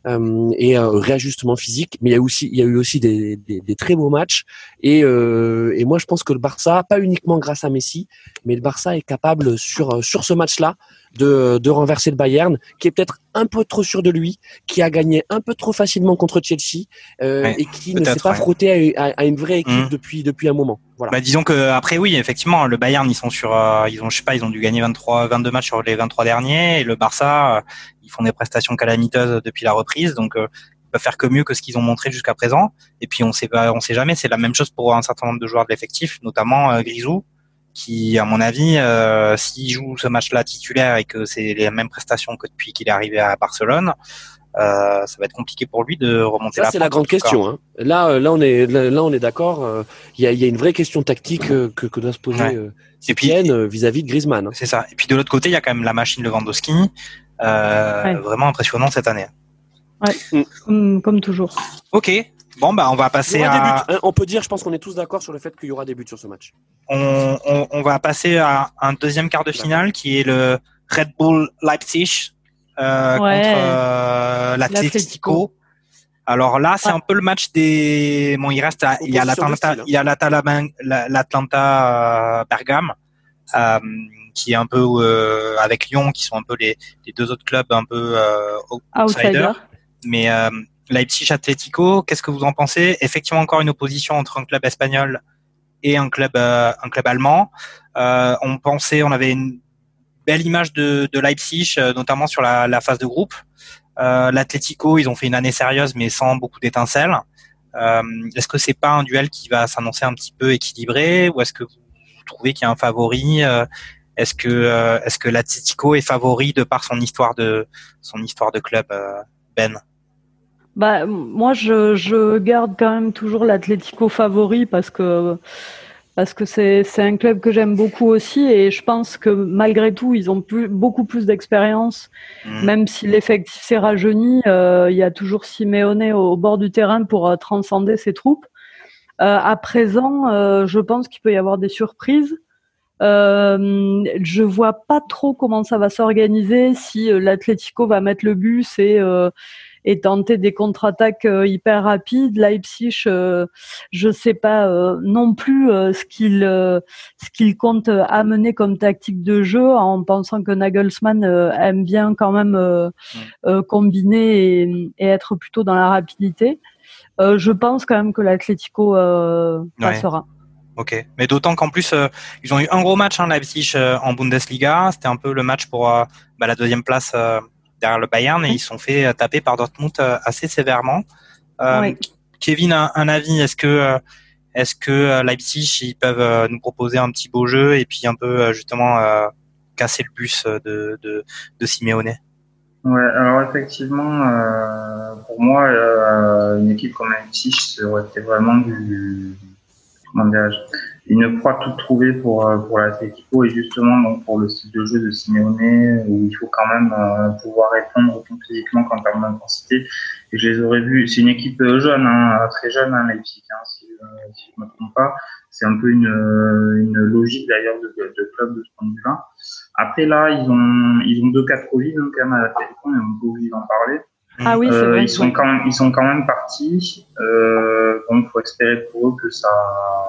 euh, et au réajustement physique. Mais il y a aussi il y a eu aussi des, des, des très beaux matchs et euh, et moi je pense que le Barça, pas uniquement grâce à Messi, mais le Barça est capable sur sur ce match-là de, de renverser le Bayern, qui est peut-être un peu trop sûr de lui, qui a gagné un peu trop facilement contre Chelsea euh, Ouais, et qui ne s'est pas pas frotté à, une vraie équipe mmh. depuis depuis un moment. Voilà. Bah, disons que après oui, effectivement, le Bayern ils sont sur, ils ont je sais pas, ils ont dû gagner 23, 22 matchs sur les 23 derniers, et le Barça ils font des prestations calamiteuses depuis la reprise, donc ils peuvent faire que mieux que ce qu'ils ont montré jusqu'à présent. Et puis on sait on sait jamais, c'est la même chose pour un certain nombre de joueurs de l'effectif, notamment Grisou qui, à mon avis, euh, s'il joue ce match-là titulaire et que c'est les mêmes prestations que depuis qu'il est arrivé à Barcelone, euh, ça va être compliqué pour lui de remonter. Ça, c'est la grande question. Hein. Là, euh, là, on est, là, on est d'accord. Euh, il y, a, y, a, une vraie question tactique que, que doit se poser ouais. vis-à-vis de Griezmann. Hein. C'est ça. Et puis de l'autre côté, il y a quand même la machine Lewandowski, ouais. vraiment impressionnant cette année. Ouais, mm. comme, comme toujours. Ok, Bon, bah, on va passer à. Hein, on peut dire, je pense qu'on est tous d'accord sur le fait qu'il y aura des buts sur ce match. On, on, on, va passer à un deuxième quart de finale qui est le Red Bull Leipzig euh, contre euh, l'Atletico. Alors là, c'est un peu le match des. Bon, il reste. il y a l'Atlanta, il y a l'Atlanta euh, Bergame. Euh, qui est un peu euh, avec Lyon, qui sont un peu les, les deux autres clubs un peu euh, outsiders. Outsider. Mais euh, Leipzig Atlético, qu'est-ce que vous en pensez? Effectivement, encore une opposition entre un club espagnol et un club euh, un club allemand. Euh, on pensait, on avait une belle image de, Leipzig, euh, notamment sur la, phase de groupe. Euh, L'Atlético, ils ont fait une année sérieuse, mais sans beaucoup d'étincelles. Euh, est-ce que c'est pas un duel qui va s'annoncer un petit peu équilibré, ou est-ce que vous trouvez qu'il y a un favori Est-ce que est-ce que l'Atlético est favori de par son histoire de son histoire de club, Ben? Bah, moi, je, je garde quand même toujours l'Atlético favori parce que parce que c'est un club que j'aime beaucoup aussi et je pense que malgré tout, ils ont plus, beaucoup plus d'expérience, mmh. même si l'effectif s'est rajeuni. Euh, il y a toujours Simeone au, bord du terrain pour euh, transcender ses troupes. Euh, à présent, je pense qu'il peut y avoir des surprises. Euh, je vois pas trop comment ça va s'organiser si l'Atlético va mettre le bus et et tenter des contre-attaques euh, hyper rapides. Leipzig, euh, je sais pas euh, non plus ce qu'il ce qu'il compte amener comme tactique de jeu en pensant que Nagelsmann aime bien quand même combiner et, et, être plutôt dans la rapidité. je pense quand même que l'Atlético passera. Ok, mais d'autant qu'en plus ils ont eu un gros match hein, Leipzig en Bundesliga. C'était un peu le match pour bah, la deuxième place derrière le Bayern et ils sont fait euh, taper par Dortmund euh, assez sévèrement. Euh, Kevin, un, un avis Est-ce que est-ce que Leipzig ils peuvent nous proposer un petit beau jeu et puis un peu justement casser le bus de de, de Simeone? Ouais, alors effectivement, euh, pour moi, euh, une équipe comme Leipzig, ça aurait été vraiment du, comment une proie toute trouvée pour euh, pour l'Atletico et justement donc pour le style de jeu de Simeone où il faut quand même euh, pouvoir répondre autant physiquement qu'en termes d'intensité. Et je les aurais vus. C'est une équipe euh, jeune, hein, très jeune, hein, Leipzig, hein, si, si je ne me trompe pas. C'est un peu une, une logique d'ailleurs de, de, club de ce point de vue-là. Après là, ils ont ils ont deux cas de hein, quand même à l'Atletico, on est obligé d'en parler. Ah oui, c'est euh, vrai. Ils sont quand même, ils sont quand même partis. Euh, donc, faut espérer pour eux que ça,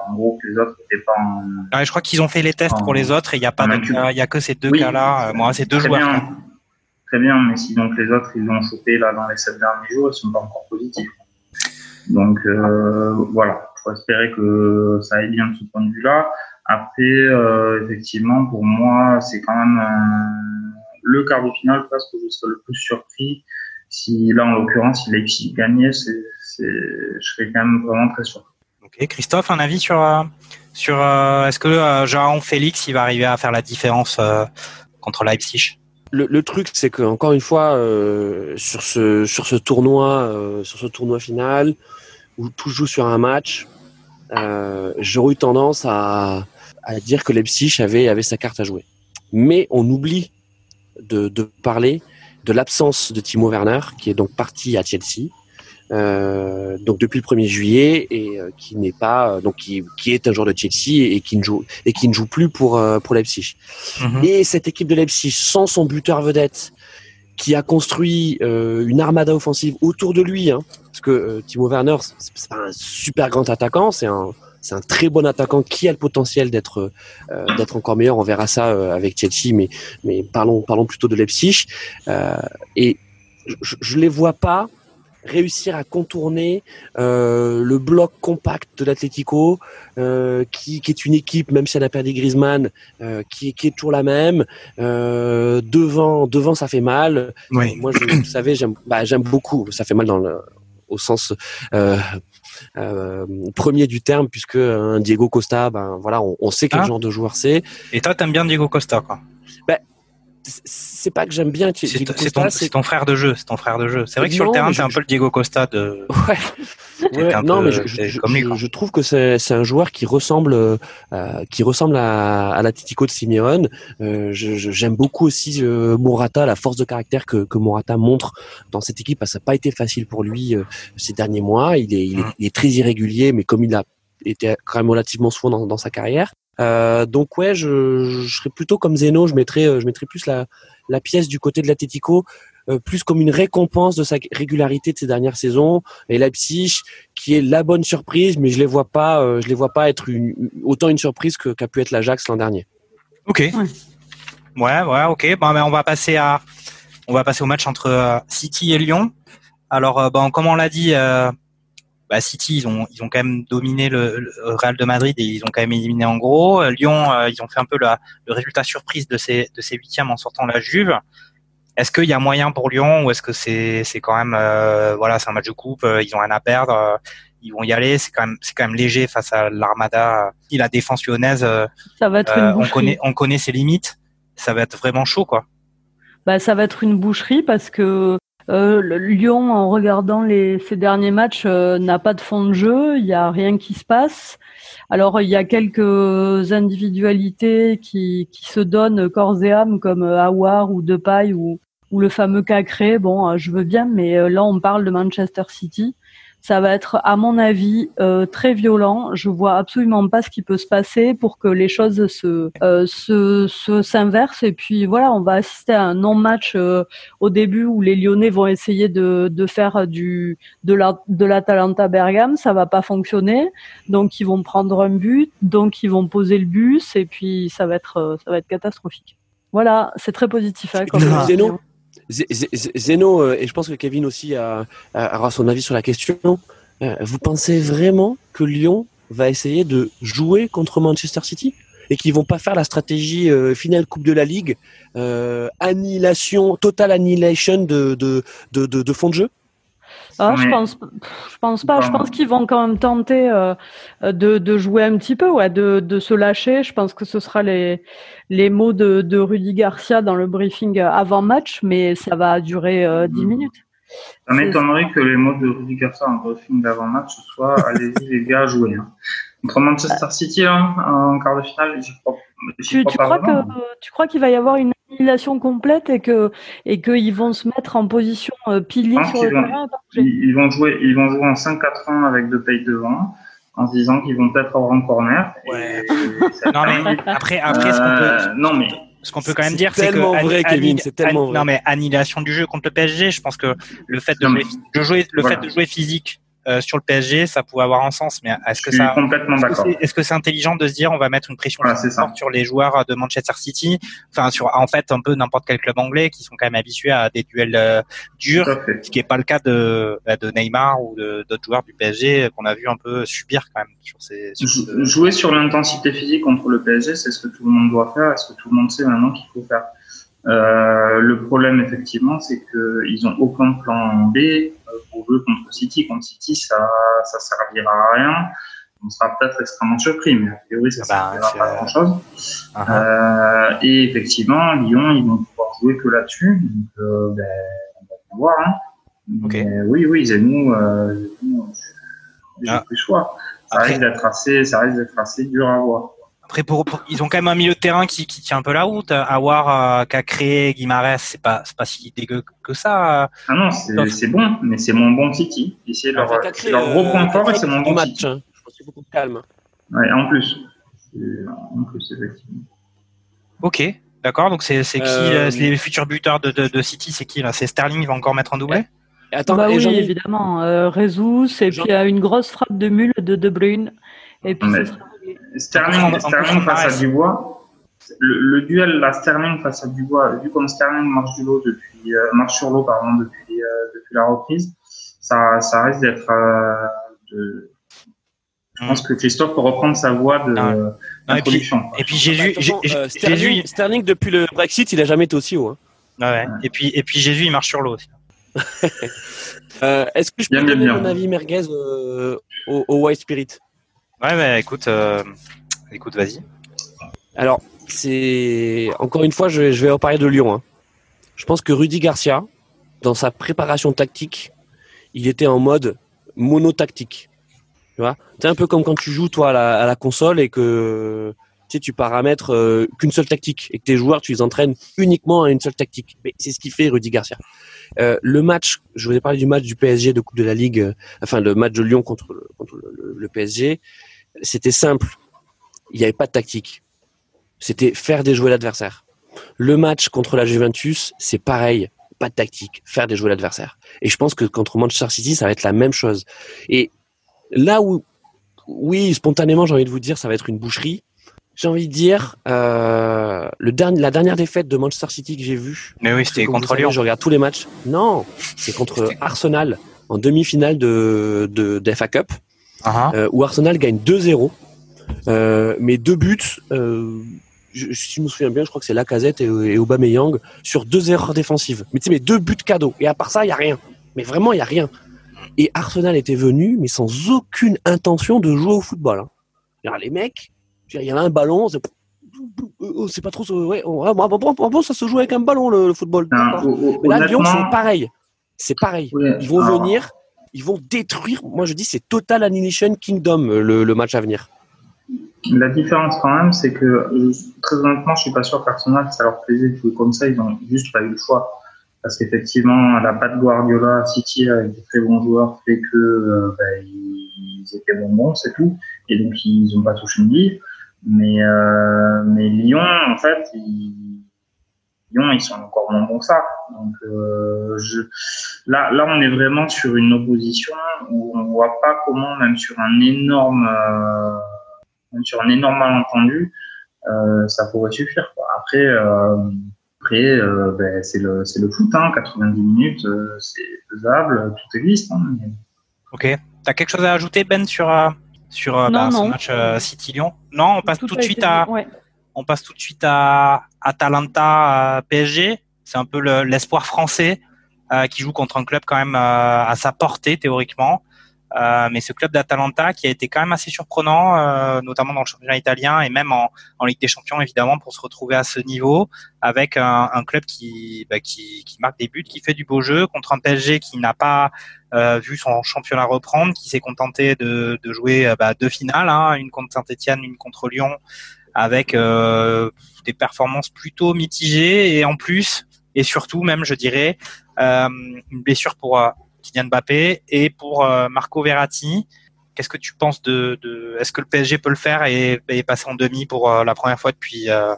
en gros, que les autres n'étaient pas en. Ouais, je crois qu'ils ont fait les tests pour les autres et il n'y a pas de il y a que ces deux cas-là. Moi, ces deux très joueurs. Bien, très bien, mais si donc les autres ils ont chopé là dans les sept derniers jours, ils sont pas encore positifs. Donc euh, voilà, faut espérer que ça aille bien de ce point de vue-là. Après, euh, effectivement, pour moi, c'est quand même euh, le quart de finale parce que je serais le plus surpris si là, en l'occurrence, si Leipzig gagnait, c'est, je serais quand même vraiment très sûr. Ok, Christophe, un avis sur euh, sur euh, est-ce que euh, Félix il va arriver à faire la différence euh, contre Leipzig? Le, le, truc, c'est que encore une fois, sur ce sur ce tournoi, sur ce tournoi final où tout joue sur un match, j'aurais eu tendance à, à dire que Leipzig avait avait sa carte à jouer. Mais on oublie de, de parler de l'absence de Timo Werner, qui est donc parti à Chelsea, euh, donc depuis le 1er juillet et euh, qui n'est pas euh, donc qui, qui, est un joueur de Chelsea et qui ne joue et qui ne joue plus pour euh, pour Leipzig. Mhm. Et cette équipe de Leipzig sans son buteur vedette qui a construit une armada offensive autour de lui hein, parce que Timo Werner c'est pas un super grand attaquant, c'est un c'est un très bon attaquant qui a le potentiel d'être euh, d'être encore meilleur. On verra ça euh, avec Chelsea, mais mais parlons parlons plutôt de Leipzig. Euh, et je, je les vois pas réussir à contourner euh, le bloc compact de l'Atlético, euh, qui, qui, est une équipe, même si elle a perdu Griezmann, euh, qui, qui, est toujours la même. Euh, devant, devant, ça fait mal. Oui. Moi, je, vous savez, j'aime bah, j'aime beaucoup. Ça fait mal dans le, au sens euh, premier du terme, puisque un Diego Costa, ben voilà, on, on sait quel Ah. genre de joueur c'est. Et toi, t'aimes bien Diego Costa, quoi? C'est pas que j'aime bien C'est ton, frère de jeu, c'est ton frère de jeu. C'est vrai que sur le terrain, c'est un peu le Diego Costa de. Ouais. Non, peu- mais je, je, comme lui, je- quoi. je trouve que c'est un joueur qui ressemble euh, qui ressemble à, à l'Atletico de Simeone. Euh, J'aime beaucoup aussi euh, Morata, la force de caractère que, que Morata montre dans cette équipe. Ça n'a pas été facile pour lui euh, ces derniers mois. Il est, il, est, Mm. il est très irrégulier, mais comme il a été quand même relativement souvent dans, dans sa carrière. Euh, donc ouais, je, je serais plutôt comme Zeno. Je mettrais, euh, je mettrais plus la, la pièce du côté de l'Atletico, euh, plus comme une récompense de sa régularité de ces dernières saisons. Et Leipzig, qui est la bonne surprise, mais je les vois pas, euh, je les vois pas être une, autant une surprise que qu'a pu être l'Ajax l'an dernier. Ok. Ouais, ouais, ok. Bon, mais on va passer à, on va passer au match entre euh, City et Lyon. Alors, euh, bon, comme on l'a dit, euh, bah, City, ils ont, ils ont quand même dominé le, le Real de Madrid et ils ont quand même éliminé en gros. Euh, Lyon, euh, ils ont fait un peu la, le résultat surprise de ces, de ces huitièmes en sortant la Juve. Est-ce qu'il y a moyen pour Lyon ou est-ce que c'est, c'est quand même, euh, voilà, c'est un match de coupe, euh, ils ont rien à perdre, euh, ils vont y aller. C'est quand même, c'est quand même léger face à l'Armada. Et la défense lyonnaise, euh, Ça va être une on connaît, on connaît ses limites. Ça va être vraiment chaud, quoi. Bah, ça va être une boucherie parce que euh, Lyon, en regardant les, ces derniers matchs, euh, n'a pas de fond de jeu. Il n'y a rien qui se passe. Alors, il y a quelques individualités qui, se donnent corps et âme, comme euh, Aouar ou Depay ou, ou le fameux Cacré. Bon, je veux bien, mais là, on parle de Manchester City. Ça va être, à mon avis, euh, très violent. Je vois absolument pas ce qui peut se passer pour que les choses se euh, se se- s'inversent. Et puis voilà, on va assister à un non-match euh, au début où les Lyonnais vont essayer de de faire du de la de l'Atalanta Bergame. Ça va pas fonctionner. Donc ils vont prendre un but. Donc ils vont poser le bus. Et puis ça va être euh, ça va être catastrophique. Voilà, c'est très positif. Hein, comme. Zeno, euh, et je pense que Kevin aussi a, a- aura son avis sur la question. euh, vous pensez vraiment que Lyon va essayer de jouer contre Manchester City et qu'ils vont pas faire la stratégie euh, finale Coupe de la Ligue, euh, annihilation, total annihilation de, de, de, de, de fond de jeu? Ah, je pense, je pense pas. Je pense qu'ils vont quand même tenter euh, de, de jouer un petit peu, ouais, de, de se lâcher. Je pense que ce sera les, les mots de, de Rudy Garcia dans le briefing avant match, mais ça va durer euh, 10 Mhm. minutes. Ça m'étonnerait que les mots de Rudy Garcia en briefing d'avant-match soient allez-y les gars, jouez. Hein. Contre Manchester City hein, en quart de finale, j'y crois, Tu, crois tu crois que tu crois qu'il va y avoir une annihilation complète et que et qu'ils vont se mettre en position euh, pilier sur le vont- terrain Ils, ils vont jouer, ils vont jouer en 5-4-1 avec deux pays devant, en se disant qu'ils vont peut-être avoir un corner. Ouais. [LAUGHS] Non, mais après, après, ce qu'on peut, Euh, non mais ce qu'on peut quand même dire, c'est que vrai, Kevin, c'est tellement vrai. Non, mais annihilation du jeu contre le PSG, je pense que le fait de Non, jouer, mais- de jouer, le Voilà. fait de jouer physique euh, sur le PSG, ça pouvait avoir un sens. Mais est-ce que ça, est-ce que c'est intelligent de se dire on va mettre une pression Voilà, forte sur les joueurs de Manchester City, enfin sur en fait un peu n'importe quel club anglais qui sont quand même habitués à des duels euh, durs, ce qui n'est pas le cas de, bah, de Neymar ou d'autres joueurs du PSG qu'on a vu un peu subir quand même sur ces. Sur ce- Jouer sur l'intensité physique contre le PSG, c'est ce que tout le monde doit faire, et ce que tout le monde sait maintenant qu'il faut faire. Euh, le problème, effectivement, c'est qu'ils n'ont aucun plan B euh, pour jouer contre City. Contre City, ça ça servira à rien. On sera peut-être extrêmement surpris, mais a priori, ça Bah, servira pas à grand-chose. Ah, Euh, et effectivement, Lyon, ils vont pouvoir jouer que là-dessus. Donc, euh, ben, on va pouvoir. Hein. Ok. Mais oui, oui, Zenou, euh, j'ai Ah. plus choix. Ça Après- risque d'être assez, ça risque d'être assez dur à voir. Après, pour, pour- ils ont quand même un milieu de terrain qui, qui tient un peu la route. Awar, euh, Cacré, Guimarães, c'est pas, pas si dégueu que ça. Ah non, c'est bon, mais c'est mon bon City. Et c'est leur, gros euh, point fort et c'est mon bon match. City. hein. Je pense beaucoup de calme. Ouais, en plus. C'est- En plus, effectivement. Ok, d'accord. Donc c'est qui Euh, euh, les futurs buteurs de, de, de City C'est qui là? C'est Sterling, il va encore mettre un doublé? Et Attends, bah oui, évidemment. Euh, Rezus, et Jean- puis euh, une grosse frappe de mule de De Bruyne. Et puis Mais- ce sera réglé. Sterling, En- en Sterling plus, face à. Dubois. Le, le duel là, Sterling face à Dubois, vu comme Sterling marche du lot depuis, euh, marche sur l'eau pardon depuis euh, depuis la reprise, ça, ça risque d'être. de... Je pense que Christophe peut reprendre sa voix de. Non, et, puis, et puis Jésus, Sterling, Sterling, depuis le Brexit, il a jamais été aussi haut. Hein. Ouais, Et puis et puis Jésus, il marche sur l'eau aussi. [LAUGHS] euh, Est-ce que je peux donner mon avis merguez euh, au, au, White Spirit? Ouais, mais écoute, euh, écoute, vas-y. Alors, c'est encore une fois, je, vais reparler de Lyon. Hein. Je pense que Rudy Garcia, dans sa préparation tactique, il était en mode monotactique. Tu vois, c'est un peu comme quand tu joues toi à la, console et que tu, tu paramètres euh, qu'une seule tactique et que tes joueurs tu les entraînes uniquement à une seule tactique. Mais c'est ce qui fait Rudy Garcia. Euh, le match, je vous ai parlé du match du PSG de Coupe de la Ligue, enfin le match de Lyon contre le PSG, c'était simple. Il n'y avait pas de tactique. C'était faire déjouer l'adversaire. Le match contre la Juventus, c'est pareil, pas de tactique, faire déjouer l'adversaire. Et je pense que contre Manchester City, ça va être la même chose. Et là où, oui, spontanément, j'ai envie de vous dire, ça va être une boucherie. J'ai envie de dire, euh, le dernier, la dernière défaite de Manchester City que j'ai vue. Mais oui, c'était contre Lyon. Je regarde tous les matchs. Non, c'est contre Arsenal en demi-finale de, de, de, FA Cup, uh -huh. euh, où Arsenal gagne 2-0. Euh, mais deux buts, euh, je, si je me souviens bien, je crois que c'est Lacazette et, et Aubameyang sur deux erreurs défensives. Mais tu sais, mais deux buts cadeaux. Et à part ça, il y a rien. Mais vraiment, il y a rien. Et Arsenal était venu, mais sans aucune intention de jouer au football. Hein. Les mecs, il y avait un ballon, c'est pas trop. Ouais, bon, ça se joue avec un ballon le, le football. Non, mais là, Lyon, c'est pareil. C'est pareil. Ils vont venir, ils vont détruire. Moi, je dis, c'est Total Annihilation Kingdom le, le, match à venir. La différence quand même, c'est que très honnêtement, je suis pas sûr qu'Arsenal, ça leur plaisait de jouer comme ça. Ils ont juste pas eu le choix. Parce qu'effectivement, la patte Guardiola, City avec des très bons joueurs fait que euh, bah, ils étaient bonbons, c'est tout. Et donc ils n'ont pas touché une bille. Mais, euh, Lyon, en fait, ils, Lyon, ils sont encore moins bons que ça. Donc euh, je, là, là, on est vraiment sur une opposition où on voit pas comment, même sur un énorme, euh, même sur un énorme malentendu, euh, ça pourrait suffire. Quoi. Après, euh, après, euh, ben, c'est le, c'est le foot, hein, 90 minutes, euh, c'est faisable, tout existe. Hein, mais... Ok. T'as quelque chose à ajouter, Ben, sur sur non, bah, non. ce match euh, City Lyon Non, on passe tout, tout de suite à ouais. on passe tout de suite à Atalanta à PSG. C'est un peu l'espoir le, français euh, qui joue contre un club quand même euh, à sa portée théoriquement. Euh, mais ce club d'Atalanta qui a été quand même assez surprenant, notamment dans le championnat italien et même en, en, Ligue des Champions évidemment pour se retrouver à ce niveau avec un, un club qui, bah, qui, qui marque des buts, qui fait du beau jeu contre un PSG qui n'a pas euh, vu son championnat reprendre, qui s'est contenté de, de jouer bah, deux finales, hein, une contre Saint-Etienne, une contre Lyon, avec euh, des performances plutôt mitigées et en plus et surtout même je dirais euh, une blessure pour Kylian Mbappé et pour euh, Marco Verratti. Qu'est-ce que tu penses de, de est-ce que le PSG peut le faire et, et passer en demi pour euh, la première fois depuis euh,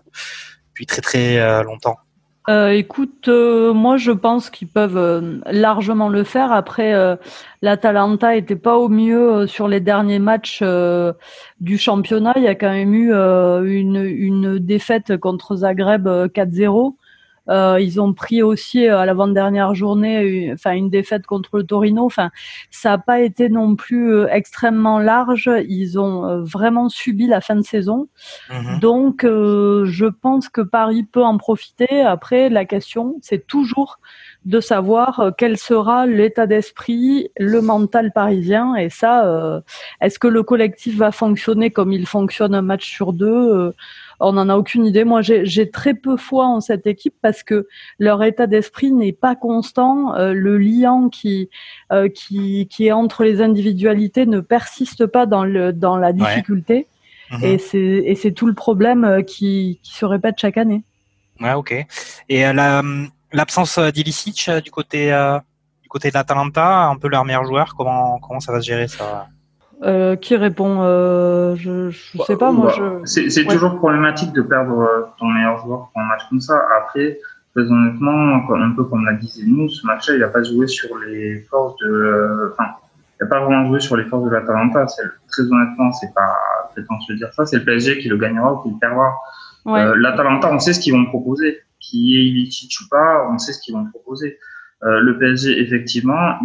depuis très très longtemps? Euh, écoute, euh, moi je pense qu'ils peuvent euh, largement le faire. Après, euh, l'Atalanta était pas au mieux sur les derniers matchs du championnat. Il y a quand même eu une, une, défaite contre Zagreb 4-0. Euh, ils ont pris aussi à l'avant-dernière journée, une, enfin une défaite contre le Torino. Enfin, ça n'a pas été non plus euh, extrêmement large. Ils ont euh, vraiment subi la fin de saison. Mmh. Donc, euh, je pense que Paris peut en profiter. Après, la question, c'est toujours de savoir quel sera l'état d'esprit, le mental parisien. Et ça, euh, est-ce que le collectif va fonctionner comme il fonctionne un match sur deux on n'en a aucune idée. Moi, j'ai très peu foi en cette équipe parce que leur état d'esprit n'est pas constant. Euh, le lien qui, euh, qui, qui est entre les individualités ne persiste pas dans, le, dans la difficulté. Ouais. Mmh. Et c'est tout le problème euh, qui, qui, se répète chaque année. Ouais, ok. Et euh, l'absence la, d'Ilicic du côté du côté de l'Atalanta, un peu leur meilleur joueur, comment comment ça va se gérer ça? Euh, qui répond euh, Je ne sais pas, moi. Bah, je... C'est ouais. toujours problématique de perdre euh, ton meilleur joueur pour un match comme ça. Après, très honnêtement, un peu comme l'a dit nous, ce match-là, il n'a pas joué sur les forces de. Enfin, il n'a pas vraiment joué sur les forces de l'Atalanta. Très honnêtement, c'est pas prétentieux de dire ça. C'est le PSG qui le gagnera ou qui le perdra. Ouais. Euh, L'Atalanta, on sait ce qu'ils vont proposer. Qui est Ilicic ou pas, on sait ce qu'ils vont proposer. Le PSG, effectivement,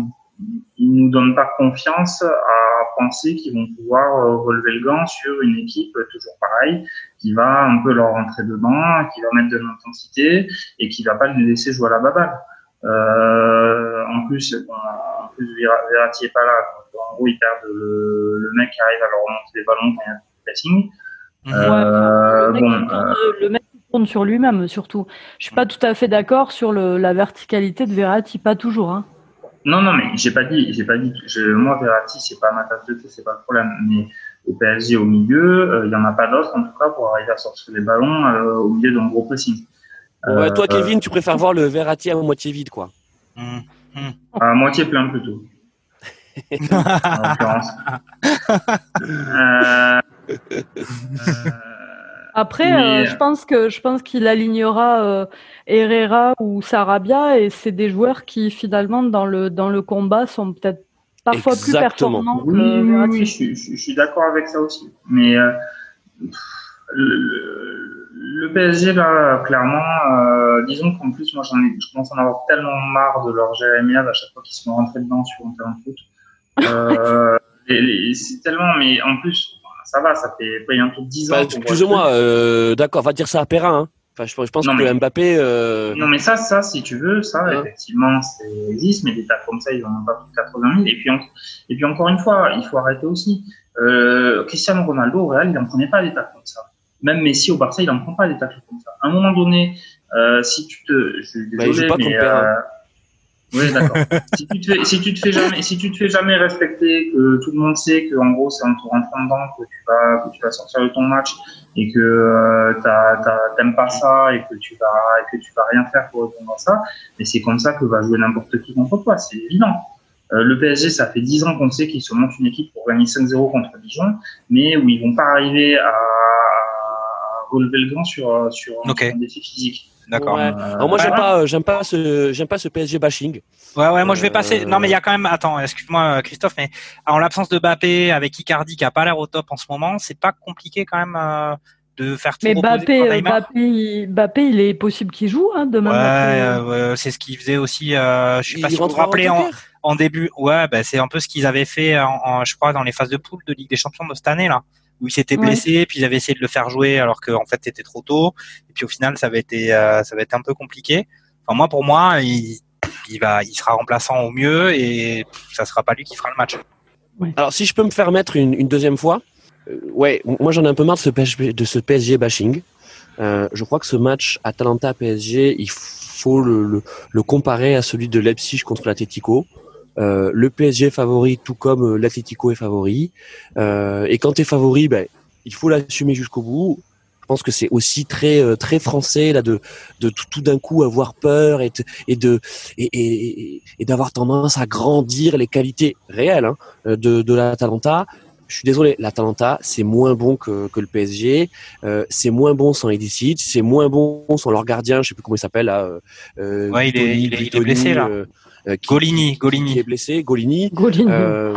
ils nous donnent pas confiance à penser qu'ils vont pouvoir euh, relever le gant sur une équipe toujours pareille, qui va un peu leur rentrer dedans, qui va mettre de l'intensité et qui va pas les laisser jouer à la baballe. Euh, en plus, en plus Verratti est pas là. en gros, ils perdent le, le, mec qui arrive à leur remonter les ballons quand il y a un pressing. Euh, le, mec bon, tourne, le mec tourne sur lui-même, surtout. Je suis pas tout à fait d'accord sur le, la verticalité de Verratti, pas toujours. Hein. Non, non, mais j'ai pas dit, j'ai pas dit. Je, moi, Verratti, c'est pas ma tasse de thé, c'est pas le problème. Mais au PSG, au milieu, euh, il y en a pas d'autres, en tout cas, pour arriver à sortir les ballons euh, au milieu d'un gros pressing. Ouais, toi, Kevin, tu préfères voir le Verratti à moitié vide, quoi. Mmh, mmh. À moitié plein, plutôt. [LAUGHS] en l'occurrence. [LAUGHS] euh, après, euh, je pense que je pense qu'il alignera euh, Herrera ou Sarabia et c'est des joueurs qui finalement dans le dans le combat sont peut-être parfois plus performants. Oui, que oui, je, je, suis d'accord avec ça aussi. Mais euh, le, le, PSG là, clairement, disons qu'en plus moi j'en ai, je commence à en avoir tellement marre de leur jérémiade à chaque fois qu'ils se font rentrer dedans sur un terrain de foot. [LAUGHS] c'est tellement, mais en plus ça va, ça fait bientôt 10 ans. Bah, excuse-moi, euh, d'accord, va dire ça à Perrin. Hein. Enfin, je, pense que Mbappé. Euh... Non, mais ça, ça, si tu veux, ça, hein. effectivement, ça existe, mais des tas comme ça, ils n'en ont pas plus de 80 000. Et puis, et puis, encore une fois, il faut arrêter aussi. Euh, Cristiano Ronaldo, au Real, il n'en prenait pas des tas comme ça. Même Messi au Barça, il n'en prend pas des tas comme ça. À un moment donné, euh, si tu te. Je bah, désolé, mais. Euh, oui, d'accord. [LAUGHS] si tu te fais, si tu te fais jamais, si tu te fais jamais respecter, que tout le monde sait que en gros c'est en te rentrant dedans que tu vas, que tu vas sortir de ton match et que euh, t'aimes pas ça et que tu vas, et que tu vas rien faire pour répondre à ça, mais c'est comme ça que va jouer n'importe qui contre toi, c'est évident. Euh, le PSG, ça fait 10 ans qu'on sait qu'ils se montent une équipe pour gagner 5-0 contre Dijon, mais où ils vont pas arriver à relever le grand sur, sur, okay. un défi physique. D'accord. Ouais. Euh, moi, j'aime pas, j'aime pas ce, j'aime pas ce PSG bashing. Ouais, ouais. Moi, je vais passer. Non, mais il y a quand même. Attends, excuse-moi, Christophe, mais en l'absence de Bappé, avec Icardi qui a pas l'air au top en ce moment, c'est pas compliqué quand même. Euh, de faire tout mais Bappé, Bappé, Bappé, il est possible qu'il joue hein, demain. Ouais, euh, c'est ce qu'il faisait aussi. Euh, je suis pas sûr vous rappeler en, en, début. Ouais, bah, c'est un peu ce qu'ils avaient fait, en, en, je crois, dans les phases de poule de Ligue des Champions de cette année là où il s'était blessé, puis ils avaient essayé de le faire jouer alors qu'en fait c'était trop tôt, et puis au final ça avait été euh, ça avait été un peu compliqué. Enfin moi pour moi il, il va il sera remplaçant au mieux et ça sera pas lui qui fera le match. Alors si je peux me faire mettre une, une deuxième fois, euh, ouais moi j'en ai un peu marre de ce PSG, de ce PSG bashing. Euh, je crois que ce match Atalanta PSG il faut le, le, le comparer à celui de Leipzig contre l'Atletico. Euh, le PSG est favori, tout comme euh, l'Atlético est favori. Euh, et quand tu es favori, ben, il faut l'assumer jusqu'au bout. Je pense que c'est aussi très très français là de de tout, d'un coup avoir peur et, et de et, et, et d'avoir tendance à grandir les qualités réelles hein, de de l'Atalanta je suis désolé, l'Atalanta, c'est moins bon que, que le PSG, euh, c'est moins bon sans Edicic, c'est moins bon sans leur gardien, je sais plus comment il s'appelle là. Euh, ouais, il, est, il, est, il est blessé là. Euh, qui, Golini, Golini. Qui est blessé, Golini. Golini. Euh,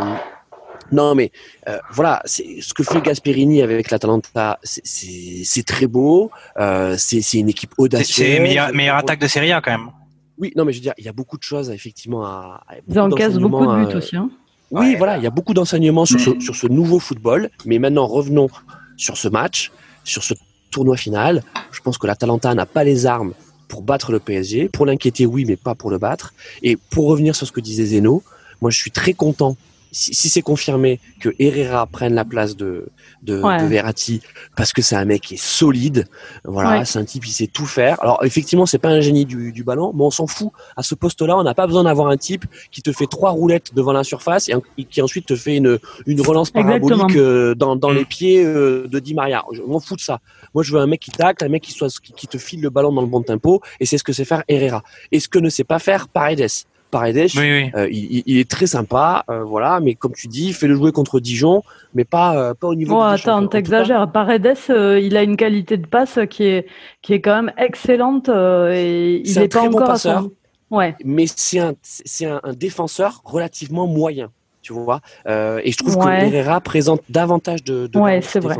non, mais euh, voilà, c'est ce que fait Gasperini avec l'Atalanta, c'est très beau. Euh, c'est une équipe audacieuse. C'est meilleure, meilleure attaque de Serie A quand même. Oui, non, mais je veux dire, il y a beaucoup de choses effectivement à. Ils encaissent beaucoup de buts aussi. Hein. Oui, ouais, voilà, il y a beaucoup d'enseignements sur, ce, sur ce nouveau football. Mais maintenant, revenons sur ce match, sur ce tournoi final. Je pense que l'Atalanta n'a pas les armes pour battre le PSG. Pour l'inquiéter, oui, mais pas pour le battre. Et pour revenir sur ce que disait Zeno, moi, je suis très content si, si c'est confirmé que Herrera prenne la place de, de, ouais. de Verratti, parce que c'est un mec qui est solide, voilà, ouais. c'est un type, il sait tout faire. Alors effectivement, c'est pas un génie du, du ballon, mais on s'en fout. À ce poste-là, on n'a pas besoin d'avoir un type qui te fait trois roulettes devant la surface et, et qui ensuite te fait une, une relance parabolique euh, dans, dans les pieds euh, de Di Maria. Je m'en fous de ça. Moi, je veux un mec qui tacle, un mec qui, soit, qui, qui te file le ballon dans le bon tempo, et c'est ce que sait faire Herrera. Et ce que ne sait pas faire Paredes. Paredes, oui, oui. Euh, il, il, est très sympa, euh, voilà, mais comme tu dis, fais le jouer contre Dijon, mais pas euh, pas au niveau. Oh, attends, t'exagères. Paredes, euh, il a une qualité de passe qui est qui est quand même excellente et il est, est pas très encore bon passeur, à son... Ouais. Mais c'est un c'est un, un, défenseur relativement moyen. Tu vois. Euh, et je trouve que Herrera présente davantage de, de ouais, c'est vrai.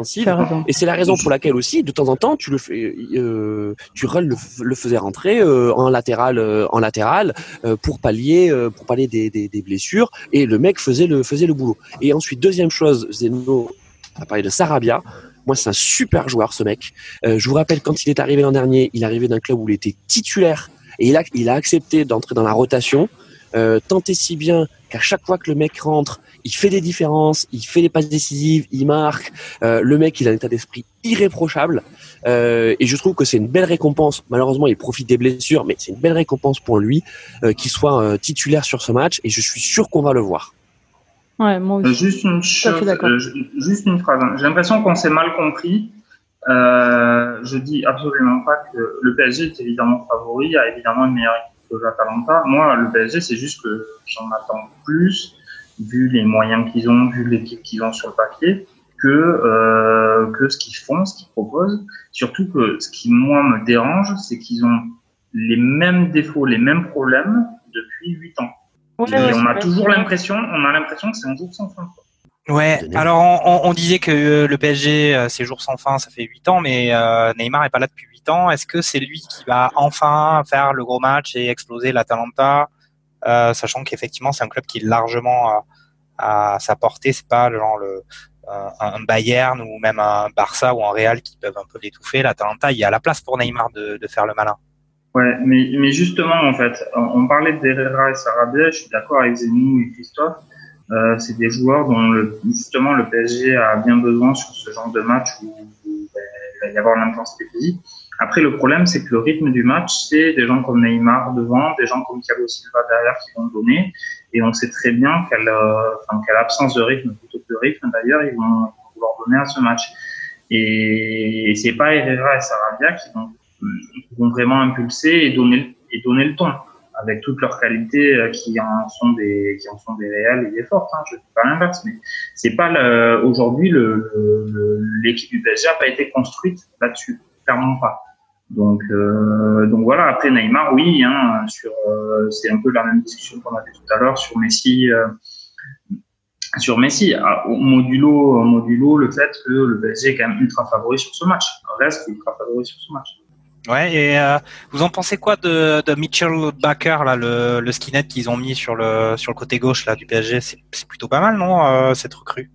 Et c'est la raison pour laquelle aussi, de temps en temps, tu le fais, euh, tu le, le, faisais rentrer euh, en latéral, euh, en latéral, euh, pour pallier, euh, pour pallier des, des, des, blessures. Et le mec faisait le, faisait le boulot. Et ensuite, deuxième chose, Zeno a parlé de Sarabia. Moi, c'est un super joueur, ce mec. je vous rappelle, quand il est arrivé l'an dernier, il est arrivé d'un club où il était titulaire et il a, il a accepté d'entrer dans la rotation. Euh, tant et si bien qu'à chaque fois que le mec rentre, il fait des différences, il fait des passes décisives, il marque. Euh, le mec, il a un état d'esprit irréprochable. Euh, et je trouve que c'est une belle récompense. Malheureusement, il profite des blessures, mais c'est une belle récompense pour lui euh, qu'il soit euh, titulaire sur ce match. Et je suis sûr qu'on va le voir. Ouais, moi aussi. Juste une chose, juste une phrase. J'ai l'impression qu'on s'est mal compris. je dis absolument pas que le PSG est évidemment favori, a évidemment une meilleure Moi, le PSG, c'est juste que j'en attends plus, vu les moyens qu'ils ont, vu l'équipe qu'ils ont sur le papier, que, euh, que ce qu'ils font, ce qu'ils proposent. Surtout que ce qui, moi, me dérange, c'est qu'ils ont les mêmes défauts, les mêmes problèmes depuis 8 ans. Et on a toujours l'impression, on a l'impression que c'est un jour sans fin. Ouais, alors on, on, disait que le PSG, euh, c'est jour sans fin, ça fait 8 ans, mais euh, Neymar est pas là depuis est-ce que c'est lui qui va enfin faire le gros match et exploser l'Atalanta, euh, sachant qu'effectivement c'est un club qui est largement à, sa portée, c'est pas genre le un, Bayern ou même un Barça ou un Real qui peuvent un peu l'étouffer. L'Atalanta, il y a la place pour Neymar de, faire le malin. Ouais, mais, mais justement, en fait, on parlait d'Herrera et Sarabia, je suis d'accord avec Zenou et Christophe. Euh, c'est des joueurs dont le, justement le PSG a bien besoin sur ce genre de match où, ben, il va y avoir l'intensité physique. Après, le problème, c'est que le rythme du match, c'est des gens comme Neymar devant, des gens comme Thiago Silva derrière qui vont donner. Et on sait très bien quelle, euh, enfin, quelle absence de rythme, plutôt que de rythme d'ailleurs, ils vont vouloir donner à ce match. Et, c'est pas Herrera et Sarabia qui vont, qui vont vraiment impulser et donner, et donner le ton avec toutes leurs qualités euh, qui en sont des qui en sont des réelles et des fortes. Hein. Je dis pas l'inverse, mais c'est pas aujourd'hui le l'équipe du PSG a pas été construite là-dessus, clairement pas. Donc, euh, donc voilà. Après Neymar, oui, hein, sur, euh, c'est un peu la même discussion qu'on avait tout à l'heure sur Messi. Euh, sur Messi, ah, modulo, modulo le fait que le PSG est quand même ultra favori sur ce match, reste ultra favori sur ce match. Ouais, et euh, vous en pensez quoi de, de Mitchell Baker, là, le, le skinhead qu'ils ont mis sur le sur le côté gauche là du PSG, c'est plutôt pas mal, non, euh, cette recrue?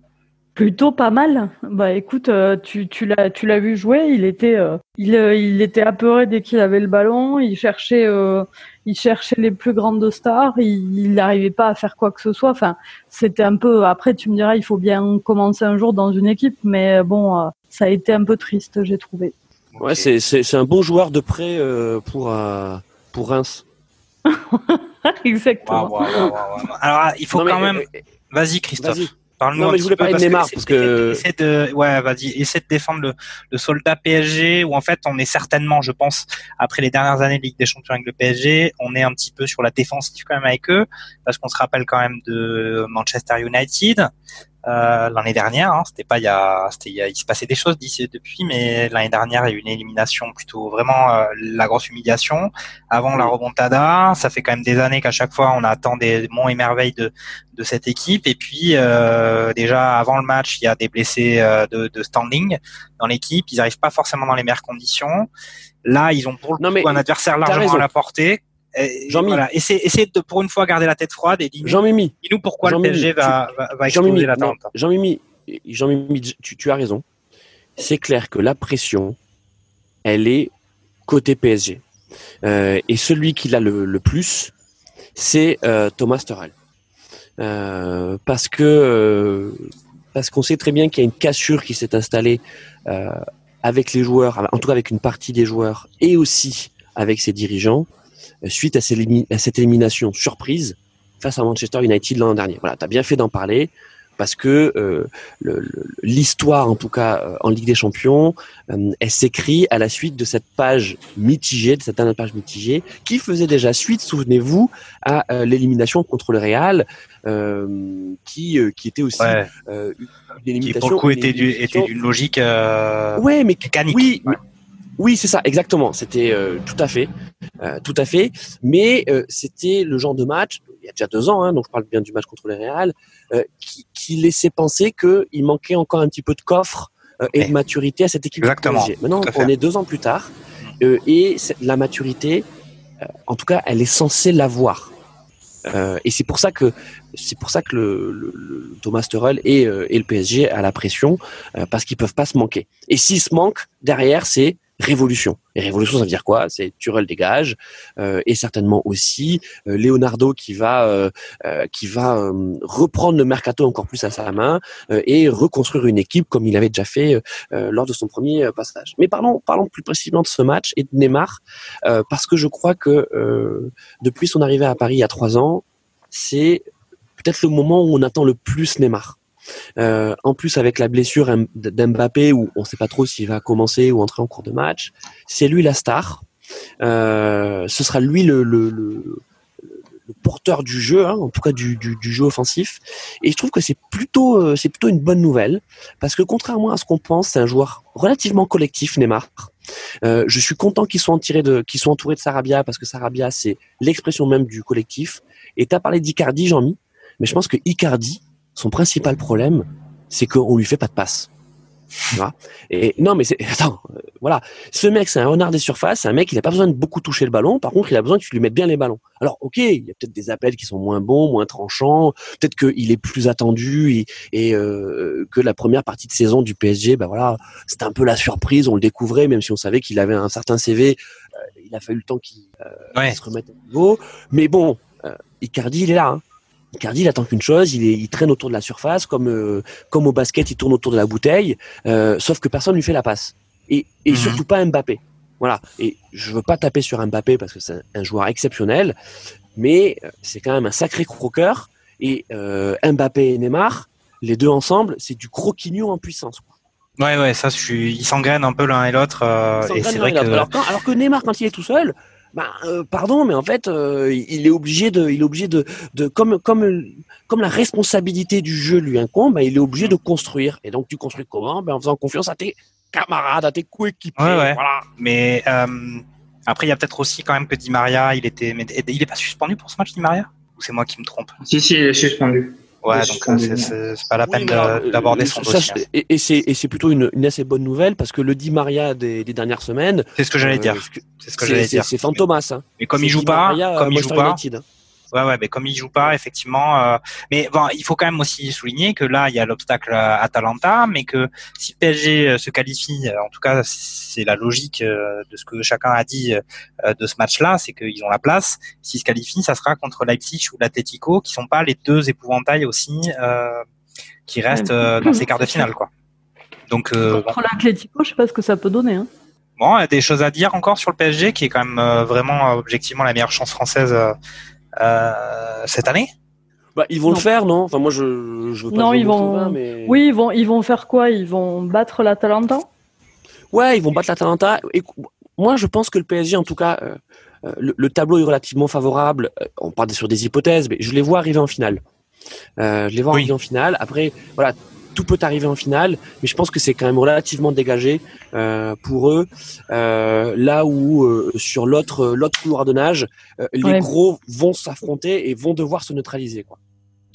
Plutôt pas mal. Bah écoute, euh, tu, tu l'as vu jouer, il était il, il était apeuré dès qu'il avait le ballon, il cherchait il cherchait les plus grandes stars, il n'arrivait pas à faire quoi que ce soit. Enfin, c'était un peu après tu me diras il faut bien commencer un jour dans une équipe mais bon, ça a été un peu triste, j'ai trouvé. Ouais, c'est c'est un bon joueur de prêt pour pour Reims. [LAUGHS] Exactement. Alors, il faut quand même Vas-y Christophe. non, mais je voulais parler de Neymar parce que. Essaie de, ouais, vas-y, essaie de défendre le, le soldat PSG où en fait on est certainement, je pense, après les dernières années de Ligue des Champions avec le PSG, on est un petit peu sur la défensive quand même avec eux parce qu'on se rappelle quand même de Manchester United euh, l'année dernière. Hein, c'était pas il y a, c'était il, se passait des choses d'ici depuis, mais l'année dernière il y a eu une élimination plutôt vraiment euh, la grosse humiliation. Avant la remontada, ça fait quand même des années qu'à chaque fois on attend des monts et merveilles de de cette équipe. Et puis euh, déjà avant le match, il y a des blessés euh, de, de standing dans l'équipe. Ils n'arrivent pas forcément dans les meilleures conditions. Là, ils ont pour le coup un adversaire largement à la portée. Jean voilà, essayez, de pour une fois garder la tête froide et dis-nous, dis nous pourquoi le PSG va, va, va exploser l'attente. Jean-Mimi, Jean tu, tu as raison. C'est clair que la pression, elle est côté PSG. Euh, et celui qui l'a le, le, plus, c'est euh, Thomas Tuchel. Euh, parce que euh, parce qu'on sait très bien qu'il y a une cassure qui s'est installée euh, avec les joueurs, en tout cas avec une partie des joueurs, et aussi avec ses dirigeants, suite à, cette élimination surprise face à Manchester United l'an dernier. Voilà, tu as bien fait d'en parler parce que euh, l'histoire, en tout cas euh, en Ligue des Champions, euh, elle s'écrit à la suite de cette page mitigée, de cette dernière page mitigée, qui faisait déjà suite, souvenez-vous, à l'élimination contre le Real, qui, qui était aussi une élimination. Qui pour le coup était, d'une logique ouais, mais, mécanique. Oui, Oui, c'est ça, exactement. C'était euh, tout à fait, euh, tout à fait. Mais euh, c'était le genre de match, il y a déjà deux ans, hein, donc je parle bien du match contre le Real, qui, qui, laissait penser qu'il manquait encore un petit peu de coffre et de maturité à cette équipe. Exactement. Maintenant, on est deux ans plus tard, et la maturité, en tout cas, elle est censée l'avoir. Euh, et c'est pour ça que c'est pour ça que le, le, Thomas Tuchel et, et, le PSG a la pression parce qu'ils peuvent pas se manquer. Et s'ils se manquent derrière, c'est révolution. Et révolution, ça veut dire quoi? C'est Turel dégage euh, et certainement aussi euh, Leonardo qui va euh, euh qui va euh, reprendre le mercato encore plus à sa main euh, et reconstruire une équipe comme il avait déjà fait lors de son premier passage. Mais parlons parlons plus précisément de ce match et de Neymar parce que je crois que depuis son arrivée à Paris il y a trois ans, c'est peut-être le moment où on attend le plus Neymar. Euh, en plus, avec la blessure d'Mbappé, où on ne sait pas trop s'il va commencer ou entrer en cours de match, c'est lui la star. Euh, ce sera lui le, porteur du jeu, hein, en tout cas du, jeu offensif. Et je trouve que c'est plutôt, euh, c'est plutôt une bonne nouvelle, parce que contrairement à ce qu'on pense, c'est un joueur relativement collectif, Neymar. Je suis content qu'ils soient entourés soient entourés de Sarabia, parce que Sarabia, c'est l'expression même du collectif. Et tu as parlé d'Icardi, Jean-Mi, mais je pense que Icardi, son principal problème, c'est qu'on lui fait pas de passe. et non, mais c'est attends, euh, voilà. Ce mec, c'est un renard des surfaces. C'est un mec, il a pas besoin de beaucoup toucher le ballon. Par contre, il a besoin que tu lui mettes bien les ballons. Alors, ok, il y a peut-être des appels qui sont moins bons, moins tranchants. Peut-être qu'il est plus attendu et, euh, que la première partie de saison du PSG, ben voilà, c'était un peu la surprise. On le découvrait, même si on savait qu'il avait un certain CV. Euh, il a fallu le temps qu'il se remette à niveau. Mais bon, Icardi, il est là. Hein. Icardi, il attend qu'une chose, il, il, traîne autour de la surface, comme, euh, comme au basket, il tourne autour de la bouteille, euh, sauf que personne lui fait la passe. Et, et mhm. surtout pas Mbappé. Voilà. Et je veux pas taper sur Mbappé parce que c'est un joueur exceptionnel, mais euh, c'est quand même un sacré croqueur. Et Mbappé et Neymar, les deux ensemble, c'est du croquignon en puissance. Ouais, ouais, ça, je suis... ils s'engrainent un peu l'un et l'autre. et c'est vrai que... alors, alors que Neymar, quand il est tout seul, bah, euh, pardon, mais en fait, euh, il est obligé de, il est obligé de, de comme, comme, comme la responsabilité du jeu lui incombe, bah, il est obligé de construire. Et donc, tu construis comment? Ben, En faisant confiance à tes camarades, à tes coéquipiers. Ouais, Voilà. Mais euh, après, il y a peut-être aussi quand même que Di Maria, il était, mais, il est pas suspendu pour ce match, Di Maria? Ou c'est moi qui me trompe? Si, si, il est suspendu. Ouais, donc euh, c'est pas la peine d'aborder son dossier. et c'est plutôt une, une, assez bonne nouvelle parce que le Di Maria des, des dernières semaines. C'est ce que j'allais dire. C'est ce que j'allais dire. C'est Fantomas. Hein. Mais comme il joue pas, comme il joue pas. Ouais, ouais, mais comme il joue pas, effectivement. Euh, mais bon, il faut quand même aussi souligner que là, il y a l'obstacle Atalanta, mais que si PSG euh, se qualifie, euh, en tout cas, c'est la logique euh, de ce que chacun a dit de ce match-là, c'est qu'ils ont la place. S'ils se qualifient, ça sera contre Leipzig ou l'Atletico, qui sont pas les deux épouvantails aussi qui restent dans ces quarts de finale, quoi. Donc contre l'Atletico, je sais pas ce que ça peut donner. Hein. Bon, il y a des choses à dire encore sur le PSG, qui est quand même vraiment objectivement la meilleure chance française euh, cette année? Bah, ils vont le faire, non? Enfin, moi, je, je veux pas Non, ils vont. mais... Oui, ils vont, ils vont faire quoi? Ils vont battre l'Atalanta? Ouais, ils vont battre l'Atalanta. Et moi, je pense que le PSG, en tout cas, euh, euh, le, tableau est relativement favorable. On parle sur des hypothèses, mais je les vois arriver en finale. je les vois arriver en finale. Après, voilà, tout peut arriver en finale, mais je pense que c'est quand même relativement dégagé euh, pour eux. Euh, là où euh, sur l'autre l'autre couloir de nage, les gros vont s'affronter et vont devoir se neutraliser. Quoi.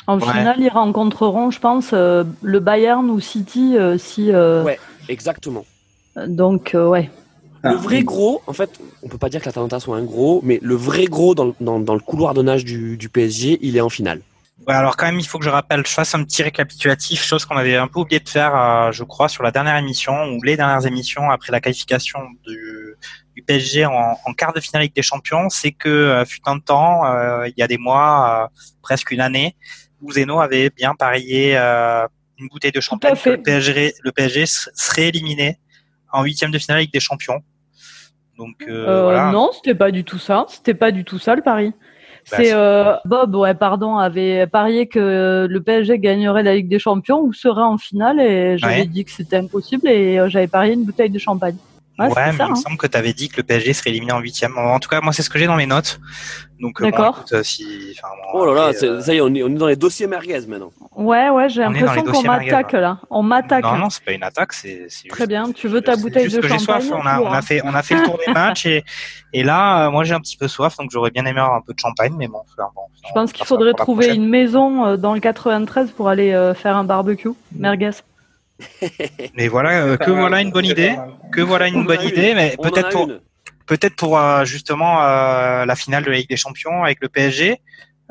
En finale, ils rencontreront, je pense, le Bayern ou City si. Ouais, exactement. Donc ouais. Le vrai gros, en fait, on peut pas dire que l'Atalanta soit un gros, mais le vrai gros dans, dans, dans le couloir de nage du, du PSG, il est en finale. Ouais, alors quand même, il faut que je rappelle, je fasse un petit récapitulatif, chose qu'on avait un peu oublié de faire, euh, je crois, sur la dernière émission ou les dernières émissions après la qualification du, du PSG en, en, quart de finale Ligue des Champions, c'est que euh, fut un temps, euh, il y a des mois, presque une année, où Zeno avait bien parié une bouteille de champagne que le PSG, le PSG serait éliminé en huitième de finale Ligue des Champions. Donc voilà. Non, c'était pas du tout ça. C'était pas du tout ça le pari. Bah, c'est euh, Bob, ouais, pardon, avait parié que le PSG gagnerait la Ligue des Champions ou serait en finale et j'avais dit que c'était impossible et euh, j'avais parié une bouteille de champagne. Ouais, mais il me hein. semble que tu avais dit que le PSG serait éliminé en huitième. En tout cas, moi, c'est ce que j'ai dans mes notes. Donc, euh, D'accord. si, oh là là, ça y est, on est, on est dans les dossiers merguez maintenant. Ouais, ouais, j'ai l'impression qu'on m'attaque là. On m'attaque. Non, non, c'est pas une attaque, c'est c'est Très bien. Tu veux ta bouteille juste de que j'ai champagne soif. On a, on a fait, on a fait le tour des [LAUGHS] matchs et, et là, euh, moi, j'ai un petit peu soif, donc j'aurais bien aimé avoir un peu de champagne, mais bon. enfin, bon, Je pense qu'il faudrait trouver une maison euh, dans le 93 pour aller euh, faire un barbecue merguez. [LAUGHS] Mais voilà, euh, que mal, voilà une bonne idée, que voilà une bonne idée, mais peut-être pour, peut-être pour euh, justement euh, la finale de la Ligue des Champions avec le PSG.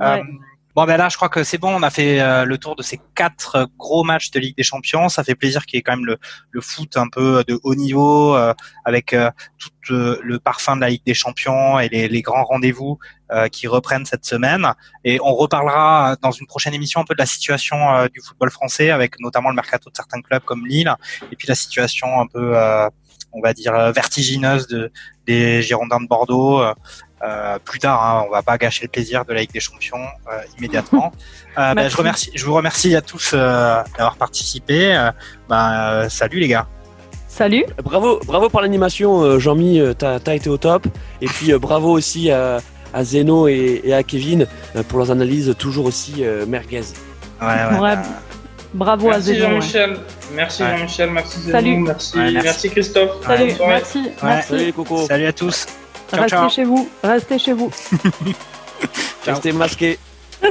Euh, Ouais. Bon ben là, je crois que c'est bon. On a fait euh, le tour de ces quatre gros matchs de Ligue des Champions. Ça fait plaisir qu'il y ait quand même le, le foot un peu de haut niveau euh, avec euh, tout euh, le parfum de la Ligue des Champions et les, les grands rendez-vous euh, qui reprennent cette semaine. Et on reparlera dans une prochaine émission un peu de la situation euh, du football français avec notamment le mercato de certains clubs comme Lille et puis la situation un peu on va dire vertigineuse de des Girondins de Bordeaux. Euh, plus tard, hein, on va pas gâcher le plaisir de la Ligue des Champions euh, immédiatement. [LAUGHS] Euh, Merci. je remercie, je vous remercie à tous euh, d'avoir participé. Euh, salut les gars. Salut. Bravo, bravo pour l'animation, euh, Jean-Mi, euh, t'as as été au top. Et puis euh, bravo aussi à, à Zeno et, et à Kevin euh, pour leurs analyses toujours aussi euh, merguez. Ouais, ouais, Ouais, ben, Bravo à Merci Zénon. ouais. Jean-Michel. Merci Ouais. Jean-Michel. Merci Zénon. Salut. Merci, Ouais, merci. merci Christophe. Salut. Merci. Merci. Salut les cocos, salut à tous. Ciao, Restez ciao. chez vous. Restez chez vous. [LAUGHS] restez masqués. [LAUGHS]